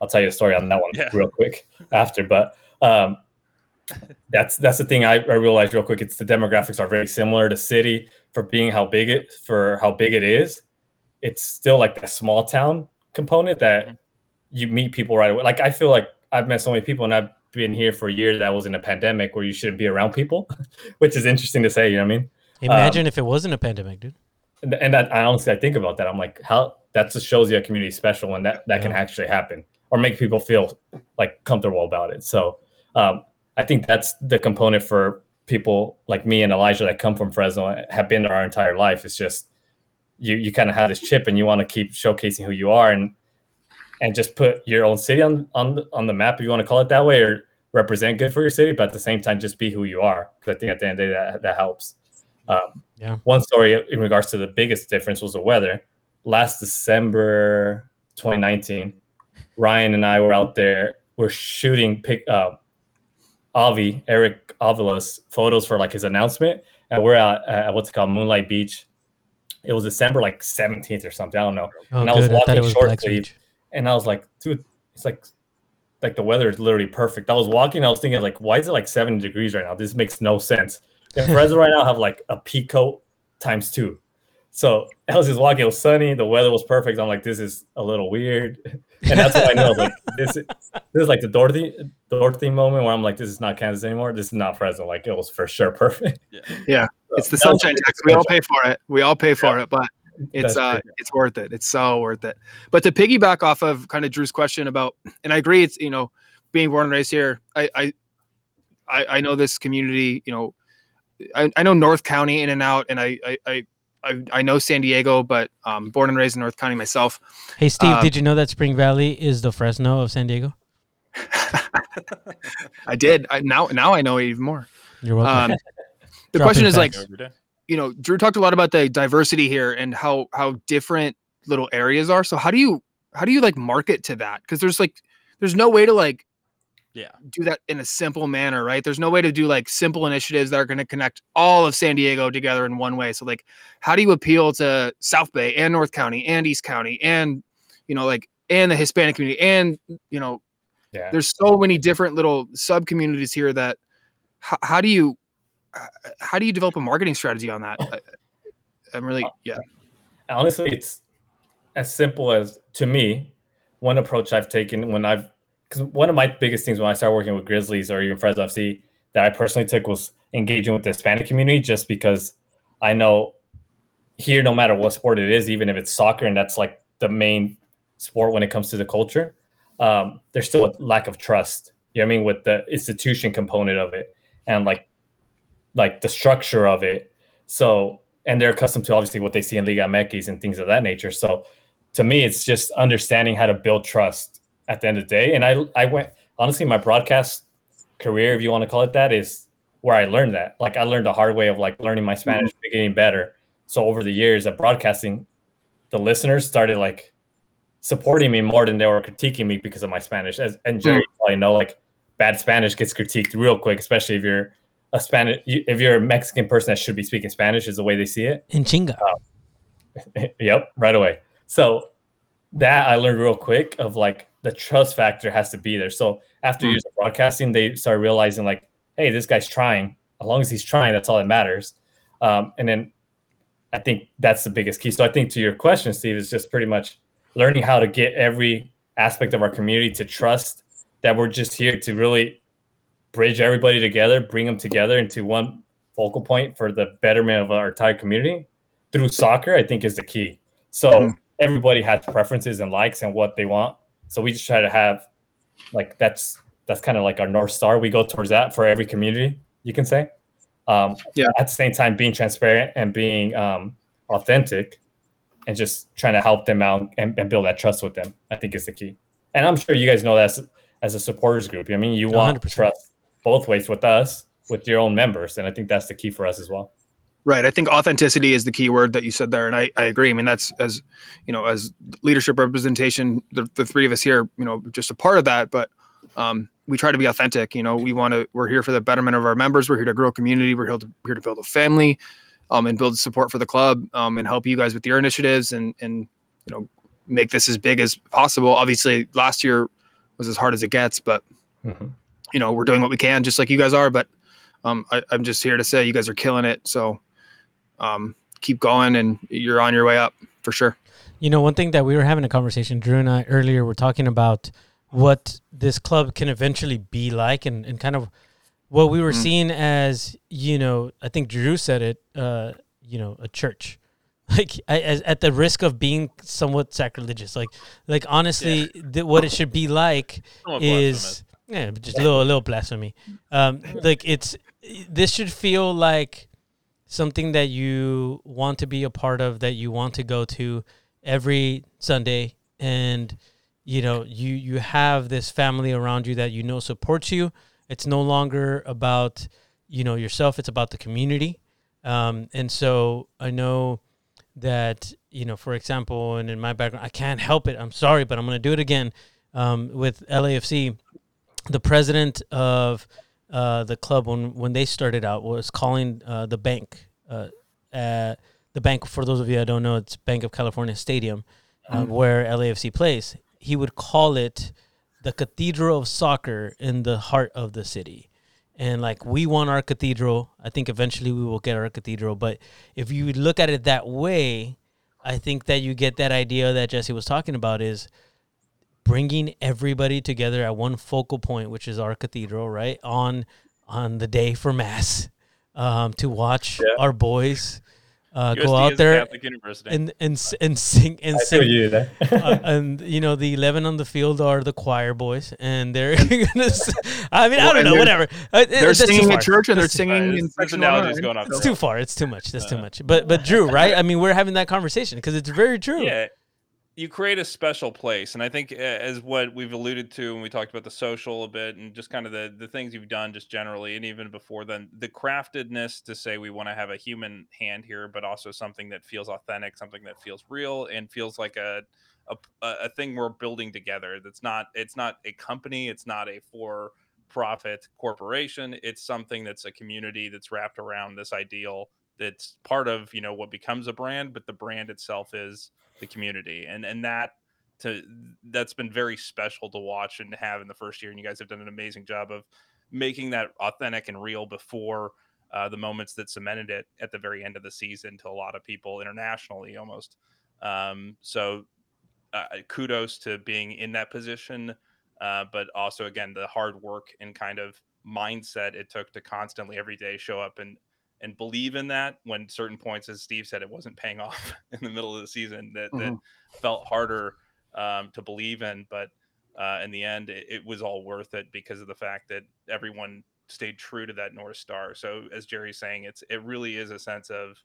I'll tell you a story on that one Yeah. real quick after. But um, that's that's the thing I, I realized real quick. It's the demographics are very similar to city for being how big it for how big it is. It's still like a small town component that you meet people right away. Like I feel like I've met so many people and I've been here for years that was in a pandemic where you shouldn't be around people, which is interesting to say, you know what I mean? Imagine if it wasn't a pandemic, dude. And, and that I honestly I think about that. I'm like, how that just shows you a community special when that that can actually happen or make people feel like comfortable about it. So um, I think that's the component for people like me and Elijah that come from Fresno have been there our entire life. It's just you you kind of have this chip and you want to keep showcasing who you are and and just put your own city on on the, on the map if you want to call it that way or represent good for your city, but at the same time just be who you are. Because I think at the end of the day that that helps. Um, Yeah. One story in regards to the biggest difference was the weather. Last December 2019, Ryan and I were out there. We're shooting pick uh, Avi Eric Avila's photos for like his announcement, and we're at, at what's it called Moonlight Beach. It was December like 17th or something. I don't know. Oh, And I was good. I thought walking it was short sleeve. And I was like, dude, it's like like the weather is literally perfect. I was walking, I was thinking like, why is it like 70 degrees right now? This makes no sense. And Fresno right now have like a peak coat times two. So I was just walking, it was sunny, the weather was perfect. I'm like, this is a little weird. And that's what I know. Like, this is this is like the Dorothy Dorothy moment where I'm like, this is not Kansas anymore. This is not Fresno. Like it was for sure perfect. Yeah. It's the sunshine tax. We all pay for it. We all pay for it, but it's That's uh great. it's worth it. It's so worth it. But to piggyback off of kind of Drew's question about, and I agree, it's you know, being born and raised here, I I I, I know this community, you know, I, I know North County in and out, and I I I I, I know San Diego, but um, born and raised in North County myself. Hey, Steve, Um, did you know that Spring Valley is the Fresno of San Diego? I did. I, now now I know even more. You're welcome. Um, the Dropping question is like, facts. Every day. you know, Drew talked a lot about the diversity here and how how different little areas are. So how do you how do you like market to that? Because there's like there's no way to like Yeah. do that in a simple manner, right? There's no way to do like simple initiatives that are going to connect all of San Diego together in one way. So like how do you appeal to South Bay and North County and East County and you know like and the Hispanic community and you know Yeah. there's so many different little sub communities here that how, how do you uh, how do you develop a marketing strategy on that I, i'm really yeah honestly it's as simple as to me one approach i've taken when i've because one of my biggest things when i started working with grizzlies or even fresno fc that i personally took was engaging with the hispanic community just because i know here no matter what sport it is even if it's soccer and that's like the main sport when it comes to the culture um, there's still a lack of trust you know what i mean with the institution component of it and like like the structure of it so and they're accustomed to obviously what they see in Liga MX and things of that nature. So to me, it's just understanding how to build trust at the end of the day. And I I went honestly, my broadcast career, if you want to call it that, is where I learned that. Like I learned the hard way of like learning my Spanish, mm-hmm. getting better. So over the years of broadcasting, the listeners started like supporting me more than they were critiquing me because of my Spanish. As and Jerry mm-hmm. you probably know, like bad Spanish gets critiqued real quick, especially if you're a Spanish if you're a Mexican person that should be speaking Spanish is the way they see it. In Chinga. Um, yep, right away. So that I learned real quick of like the trust factor has to be there. So after years of broadcasting, they start realizing like, hey, this guy's trying. As long as he's trying, that's all that matters. Um, and then I think that's the biggest key. So I think to your question, Steve, is just pretty much learning how to get every aspect of our community to trust that we're just here to really bridge everybody together, bring them together into one focal point for the betterment of our entire community through soccer, I think is the key. So Mhm. everybody has preferences and likes and what they want. So we just try to have like that's that's kind of like our north star. We go towards that for every community, you can say. Um, Yeah. At the same time, being transparent and being um, authentic, and just trying to help them out and, and build that trust with them, I think is the key. And I'm sure you guys know that as, as a supporters group. I mean, you want 100%. trust both ways with us, with your own members, and I think that's the key for us as well. Right. I think authenticity is the key word that you said there and i, I agree. I mean that's as you know as leadership representation the, the three of us here you know just a part of that but um, we try to be authentic you know we want to we're here for the betterment of our members we're here to grow a community we're here to, here to build a family um, and build support for the club um, and help you guys with your initiatives and and you know make this as big as possible. Obviously last year was as hard as it gets but Mhm. you know we're doing what we can just like you guys are but um, I, i'm just here to say you guys are killing it so um, keep going and you're on your way up for sure You know, one thing that we were having a conversation, Drew and I earlier, were talking about what this club can eventually be like and, and kind of what we were Mm. seeing as, you know, I think Drew said it, uh, you know, a church. Like as, at the risk of being somewhat sacrilegious, like like honestly, th- what it should be like is yeah, just a little a little blasphemy. Um, like it's this should feel like something that you want to be a part of, that you want to go to every Sunday, and you know you you have this family around you that you know supports you. It's no longer about you know yourself; it's about the community. Um, and so I know that you know, for example, and in my background, I can't help it. I'm sorry, but I'm going to do it again um, with LAFC. The president of uh, the club when when they started out was calling uh, the bank. Uh, the bank, for those of you that don't know, it's Bank of California Stadium, uh, where LAFC plays. He would call it the Cathedral of Soccer in the heart of the city. And like we want our cathedral, I think eventually we will get our cathedral. But if you look at it that way, I think that you get that idea that Jesse was talking about is bringing everybody together at one focal point, which is our cathedral, right on on the day for mass, um, to watch Yeah. our boys uh, go out there Catholic University. and and and sing and I feel sing. you there. uh, and you know the eleven on the field are the choir boys, and they're gonna. s- I mean, I don't and know. they're- Whatever. Uh, They're that's singing far. at church and they're singing this- in this section going off so- It's too far. It's too much. That's too Uh, much. But but Drew, right? I mean, we're having that conversation because it's very true. Yeah, you create a special place, and I think as what we've alluded to when we talked about the social a bit, and just kind of the the things you've done just generally, and even before then, the craftedness to say we want to have a human hand here, but also something that feels authentic, something that feels real, and feels like a a, a thing we're building together. That's not it's not a company, it's not a for profit corporation. It's something that's a community that's wrapped around this ideal that's part of you know what becomes a brand, but the brand itself is the community. And and that to that's been very special to watch and to have in the first year. And you guys have done an amazing job of making that authentic and real before uh, the moments that cemented it at the very end of the season to a lot of people internationally almost. Um, so uh, kudos to being in that position uh, but also again the hard work and kind of mindset it took to constantly every day show up and and believe in that when certain points, as Steve said, it wasn't paying off in the middle of the season. That that felt harder um, to believe in, but uh, in the end, it, it was all worth it because of the fact that everyone stayed true to that north star. So, as Jerry's saying, it's it really is a sense of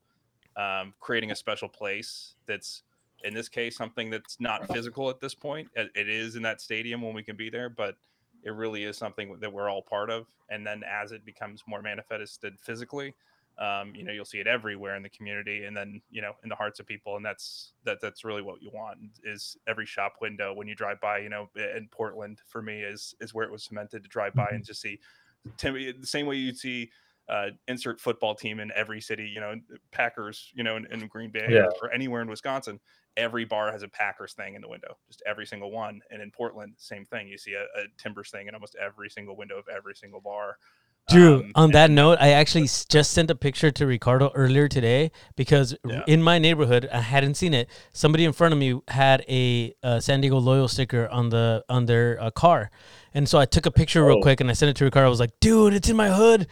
um, creating a special place that's in this case something that's not physical at this point. It, it is in that stadium when we can be there, but it really is something that we're all part of. And then as it becomes more manifested physically, um, you know, you'll see it everywhere in the community, and then you know, in the hearts of people, and that's that. That's really what you want is every shop window when you drive by. You know, in Portland for me is is where it was cemented to drive by and just see. Timmy, the same way you'd see uh, insert football team in every city, you know, Packers, you know, in, in Green Bay Yeah. or anywhere in Wisconsin, every bar has a Packers thing in the window, just every single one. And in Portland, same thing. You see a, a Timbers thing in almost every single window of every single bar. Drew, Um, on that note, I actually just sent a picture to Ricardo earlier today because Yeah. in my neighborhood, I hadn't seen it. Somebody in front of me had a uh, San Diego Loyal sticker on the on their uh, car, and so I took a picture real Oh. quick and I sent it to Ricardo. I was like, "Dude, it's in my hood.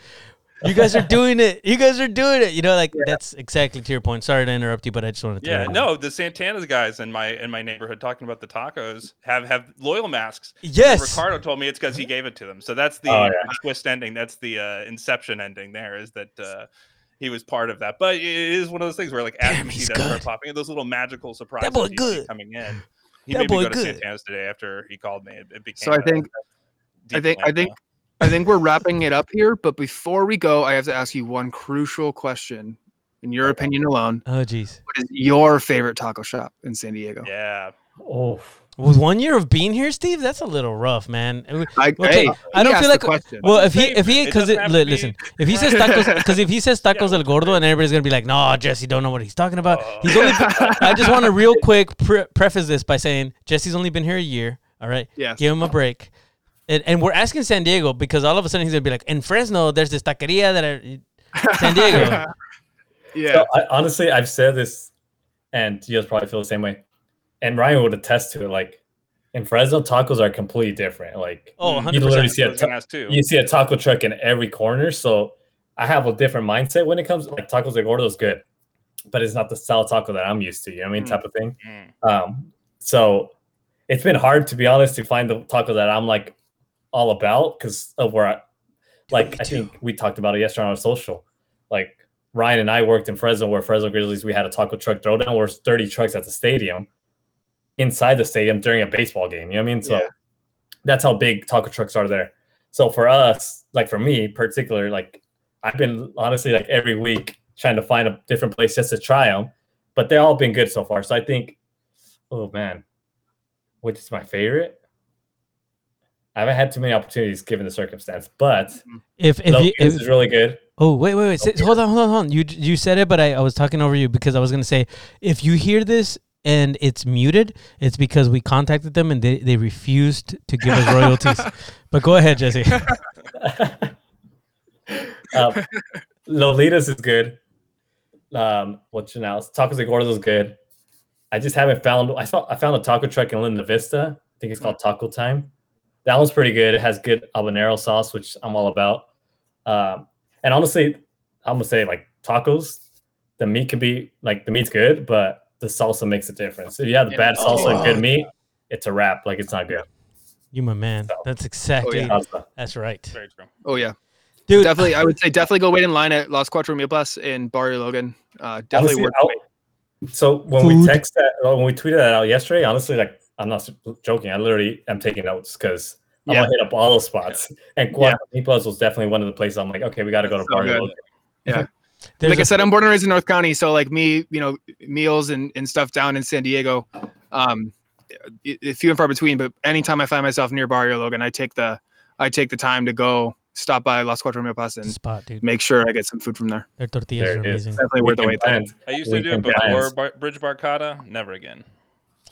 You guys are doing it. You guys are doing it. You know, like that's exactly to your point. Sorry to interrupt you, but I just wanted to. Yeah, no, the Santana's guys in my in my neighborhood talking about the tacos have have loyal masks. Yes. Ricardo told me it's because he gave it to them. So that's the Oh, yeah. twist ending. That's the uh, inception ending. There is that uh, he was part of that. But it is one of those things where like after Damn, you see that start good. popping, those little magical surprises boy good. coming in. He That made boy me go to. Santana's today after he called me. It, it became So I think- I think I think landfall. I think we're wrapping it up here. But before we go, I have to ask you one crucial question. In your opinion alone, Oh, jeez. what is your favorite taco shop in San Diego? yeah. Oh, With one year of being here, Steve, that's a little rough, man. I, Okay, hey, I don't feel like question. Well, if he if he favorite? It because doesn't have to be- listen, if he says tacos because if he says tacos el gordo and everybody's gonna be like, no, Jesse don't know what he's talking about. Oh. He's only. I just want to real quick pre- preface this by saying Jesse's only been here a year. All right, Yeah. give him a break. And, and we're asking San Diego because all of a sudden he's gonna be like, in Fresno, there's this taqueria that are, San Diego. yeah. So I, honestly, I've said this, and you guys probably feel the same way. And Ryan would attest to it. Like in Fresno, tacos are completely different. Like Oh. 100 You literally see I a ta- you see a taco truck in every corner. So I have a different mindset when it comes like tacos de gordo is good, but it's not the style taco that I'm used to. You know what I mean? Mm. Type of thing. Mm. Um, so it's been hard to be honest to find the taco that I'm like all about because of where I like I think we talked about it yesterday on our social. Like Ryan and I worked in Fresno where Fresno Grizzlies we had a taco truck throwdown where there's 30 trucks at the stadium inside the stadium during a baseball game. You know what I mean? So Yeah. that's how big taco trucks are there. So for us, like for me particular, like I've been honestly like every week trying to find a different place just to try them. But they're all been good so far. So I think, oh man, which is my favorite? I haven't had too many opportunities given the circumstance, but If if, you, if is really good. oh wait wait wait sit- hold on hold on hold on you you said it but I, I was talking over you because I was gonna say if you hear this and it's muted it's because we contacted them and they, they refused to give us royalties. but go ahead Jesse. um, Lolita's is good. Um, what's your now? Tacos de Gordos is good. I just haven't found. I saw. I found a taco truck in Linda Vista. I think it's called Taco Time. That one's pretty good. It has good habanero sauce, which I'm all about. Um, and honestly, I'm gonna say like tacos. The meat can be like the meat's good, but the salsa makes a difference. If you have the Yeah. bad salsa and Oh. good meat, it's a wrap. Like it's not good. You my man. So- That's exactly yeah. That's right. Very true. Oh yeah, Dude, definitely. I would say definitely go wait in line at Las Cuatro Milpas in Barrio Logan. Uh, definitely Honestly, worth I'll- So when Food. we text that, uh, when we tweeted that out yesterday, honestly, like I'm not joking. I literally am taking notes because I'm Yeah. gonna hit up all those spots. And Guadalupe Plus was definitely one of the places I'm like, okay, we got to go to So Barrio good. Logan. there's like I a- said, I'm born and raised in North County, so like me, you know, meals and, and stuff down in San Diego, um, i- i- few and far between. But anytime I find myself near Barrio Logan, I take the I take the time to go stop by Las Cuatro Milpas and spot, dude. make sure I get some food from there. Their tortillas There are amazing. Definitely worth the wait. though. I used to do it before. Bar- Bridge Barcada. Never again.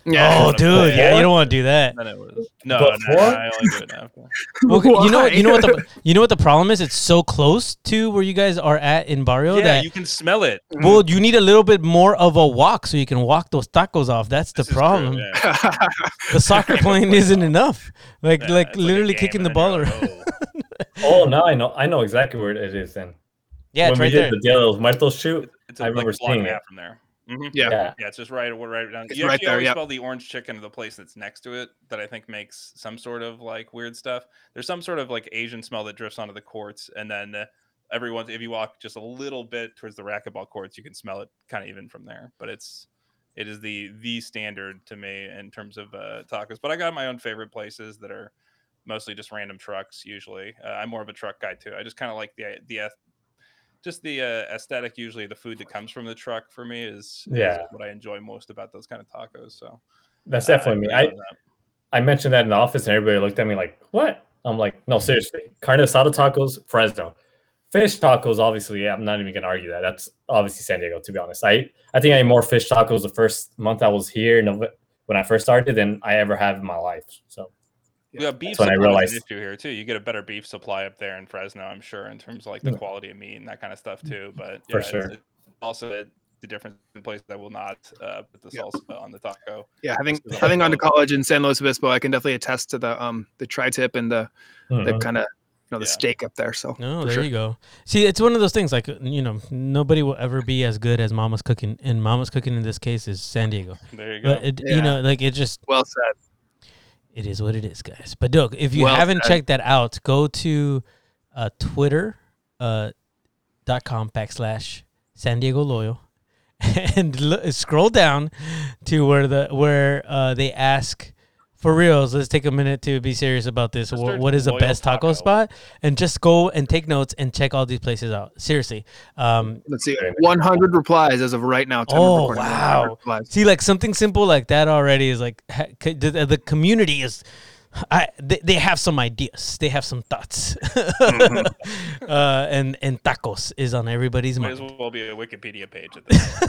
Yeah. Oh, dude, yeah, you don't want to do that. Then it was no, no, Before? I only do it after. Well, you know, Why? you know what the you know what the problem is? It's so close to where you guys are at in Barrio Yeah, that you can smell it. Mm-hmm. well, you need a little bit more of a walk so you can walk those tacos off. That's the This is true, problem. yeah. The soccer playing isn't enough. Like Yeah, like it's a literally game, kicking and the then ball you're around. like, oh, oh, now I know. I know exactly where it is. Then Yeah, when it's we right did there. the Dia de los Muertos shoot, oh. It's I a, remember like, block seeing and a it. half from there. Mhm. Yeah. yeah, Yeah, it's just right, right down. It's you right actually there, always yep. smell the orange chicken of the place that's next to it. That I think makes some sort of like weird stuff. There's some sort of like Asian smell that drifts onto the courts, and then uh, every once if you walk just a little bit towards the racquetball courts, you can smell it kind of even from there. But it's it is the the standard to me in terms of uh, tacos. But I got my own favorite places that are mostly just random trucks. Usually, uh, I'm more of a truck guy too. I just kind of like the the eth- just the uh, aesthetic. Usually, the food that comes from the truck for me is, is what I enjoy most about those kind of tacos. So that's definitely me. I. I mentioned that in the office, and everybody looked at me like, "What?" I'm like, "No, seriously, carne asada tacos, Fresno, fish tacos. Obviously, yeah, I'm not even gonna argue that. That's obviously San Diego. To be honest, I I think I ate more fish tacos the first month I was here, when I first started, than I ever have in my life. So Yeah, beef That's when I realized- an issue here too. You get a better beef supply up there in Fresno, I'm sure, in terms of like the Yeah. quality of meat and that kind of stuff too. But For yeah, it's- sure. it's also the- the difference in places that will not uh, put the Yeah. salsa on the taco. Yeah, having Just 'cause of having gone to college in San Luis Obispo, I can definitely attest to the um the tri-tip and the the mhm. kind of you know the Yeah. steak up there. So No, there sure. you go. See, it's one of those things like you know, nobody will ever be as good as Mama's cooking, and Mama's cooking in this case is San Diego. There you go. But it, Yeah. you know, like it just well said. It is what it is, guys. But look, if you Well haven't said. checked that out, go to uh, Twitter uh, dot com backslash San Diego Loyal and scroll down to where the where uh, they ask for reals. Let's take a minute to be serious about this. Just Wh- search what is the best taco, Taco. spot? And just go and take notes and check all these places out. Seriously. Um, Let's see, 100 replies as of right now. Oh, wow. See, like something simple like that already is like the, the community is. I they, they have some ideas. They have some thoughts. Mm-hmm. uh, and and tacos is on everybody's mind. Might as well be a Wikipedia page at this.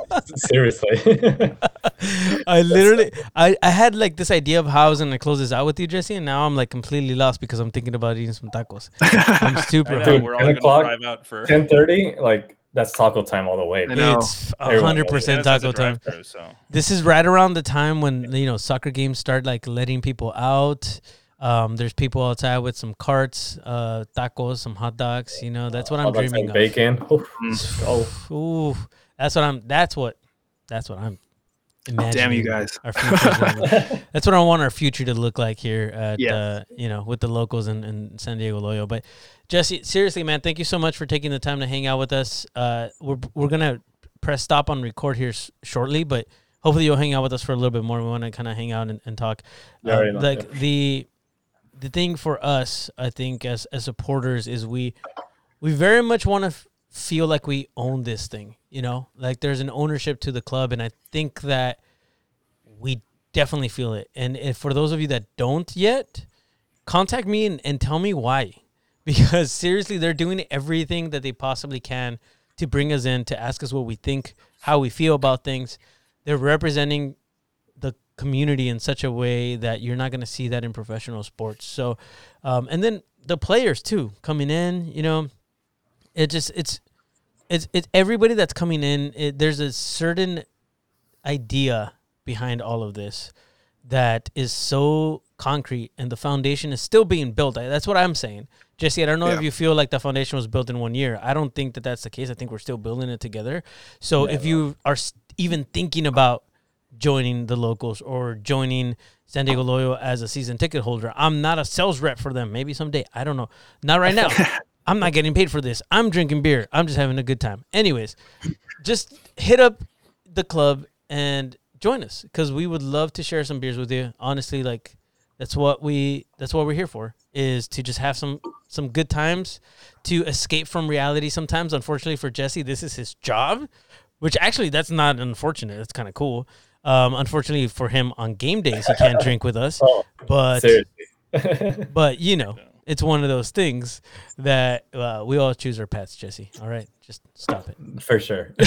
seriously. I literally I, I had like this idea of how I was gonna close this out with you, Jesse, and now I'm like completely lost because I'm thinking about eating some tacos. I'm super. know, hungry. Dude, we're all 10 going to o'clock, drive out for. 10:30, like that's taco time all the way. I know. It's hundred percent and taco time. So This is right around the time when you know soccer games start like letting people out. Um, there's people outside with some carts, uh, tacos, some hot dogs. You know, that's what I'm dreaming of. Bacon. Oof. Oh, Ooh, that's what I'm. That's what. That's what I'm. Imagining Damn you guys. Our future's gonna look- that's what I want our future to look like here at Yes. uh, you know with the locals in, in San Diego Loyal. But Jesse, seriously, man, thank you so much for taking the time to hang out with us. Uh, we're we're gonna press stop on record here s- shortly, but hopefully you'll hang out with us for a little bit more. We want to kind of hang out and, and talk. Uh, already know, like yeah. the the thing for us, I think, as as supporters, is we we very much want to f- feel like we own this thing. You know, like there's an ownership to the club, and I think that we definitely feel it. And if for those of you that don't yet, contact me and, and tell me why. Because seriously, they're doing everything that they possibly can to bring us in, to ask us what we think, how we feel about things. They're representing the community in such a way that you're not going to see that in professional sports. So, um, and then the players too coming in, you know, it just it's it's it's everybody that's coming in. It, there's a certain idea behind all of this that is so concrete, and the foundation is still being built. That's what I'm saying, Jesse. I don't know if you feel like the foundation was built in one year. I don't think that that's the case. I think we're still building it together. So if you are even thinking about joining the locals or joining San Diego Loyal as a season ticket holder. I'm not a sales rep for them. Maybe someday. I don't know. Not right now. I'm not getting paid for this. I'm drinking beer. I'm just having a good time. Anyways, just hit up the club and join us because we would love to share some beers with you. Honestly, like that's what we that's what we're here for is to just have some some good times to escape from reality sometimes unfortunately for jesse this is his job which actually that's not unfortunate that's kind of cool um, unfortunately for him on game days he can't drink with us Oh, but but you know it's one of those things that uh, we all choose our pets jesse all right just stop it For sure.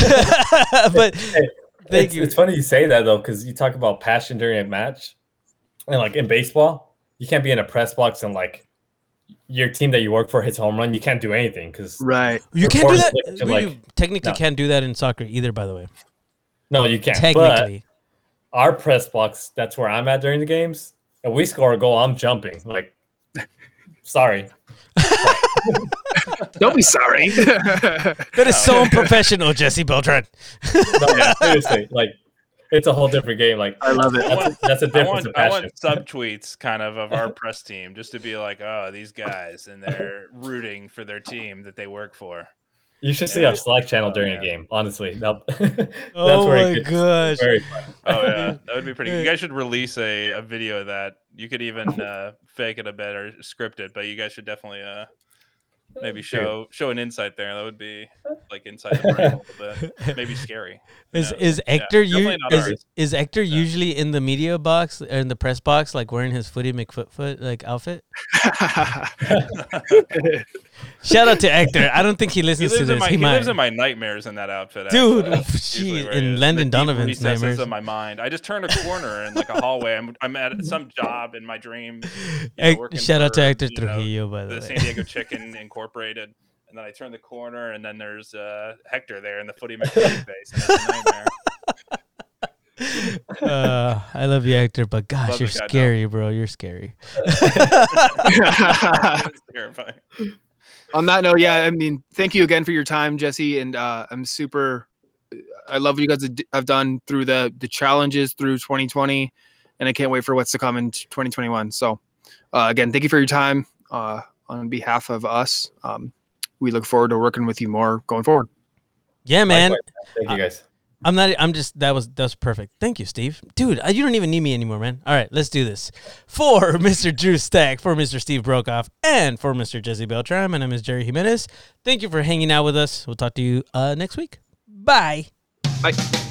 but Hey, Thank it's, you. it's funny you say that though, because you talk about passion during a match, and like in baseball, you can't be in a press box and like your team that you work for hits home run. You can't do anything because Right. you can't do that look to, you technically no. can't do that in soccer either by the way no, you can't. But technically our press box, that's where I'm at during the games, and we score a goal, I'm jumping. Like, sorry. Don't be sorry. that is so unprofessional jesse beltran No, seriously, like it's a whole different game. Like I love it. that's a, that's a I difference of I passion. want subtweets kind of of our press team just to be like, oh, these guys, and they're rooting for their team that they work for. You should see Yeah. our Slack channel Oh, during yeah. a game. Honestly, that, that's oh where my it gets gosh very fun. Oh yeah, that would be pretty. good. You guys should release a, a video of that. You could even uh, fake it a bit or script it, but you guys should definitely uh, maybe show show an insight there. That would be like inside the brain a little bit, maybe scary. Who Is knows? is Yeah, Hector you definitely not is, ours. is Hector usually in the media box or in the press box like wearing his footy McFootfoot like outfit? Shout out to Hector. I don't think he He listens lives, to this. my, he, he lives in my nightmares in that outfit, Dude, actually. That's usually gee, where he in. Landon Donovan's nightmares. of my mind. I just turn a corner in like a hallway. I'm I'm at some job in my dream. you know, Shout out to for, Hector you know, Trujillo by the, way. the way. San Diego Chicken Incorporated, and then I turn the corner, and then there's uh, Hector there in the footy McFooty face, and it's a nightmare. uh, I love you, Hector, but gosh, Love you're the guy, though. scary, bro. You're scary. Terrifying. On that note, yeah, I mean, thank you again for your time, Jesse, and uh, I'm super. I love what you guys have d- have done through the the challenges through 2020, and I can't wait for what's to come in 2021. So, uh, again, thank you for your time. Uh, on behalf of us, um, we look forward to working with you more going forward. Yeah, man. Likewise. Thank you guys. I'm not. I'm just. That was. That was perfect. Thank you, Steve. Dude, uh, you don't even need me anymore, man. All right, let's do this. For Mr. Drew Stack, for Mr. Steve Brokoff, and for Mr. Jesse Beltran, my name is Jerry Jimenez. Thank you for hanging out with us. We'll talk to you uh, next week. Bye. Bye.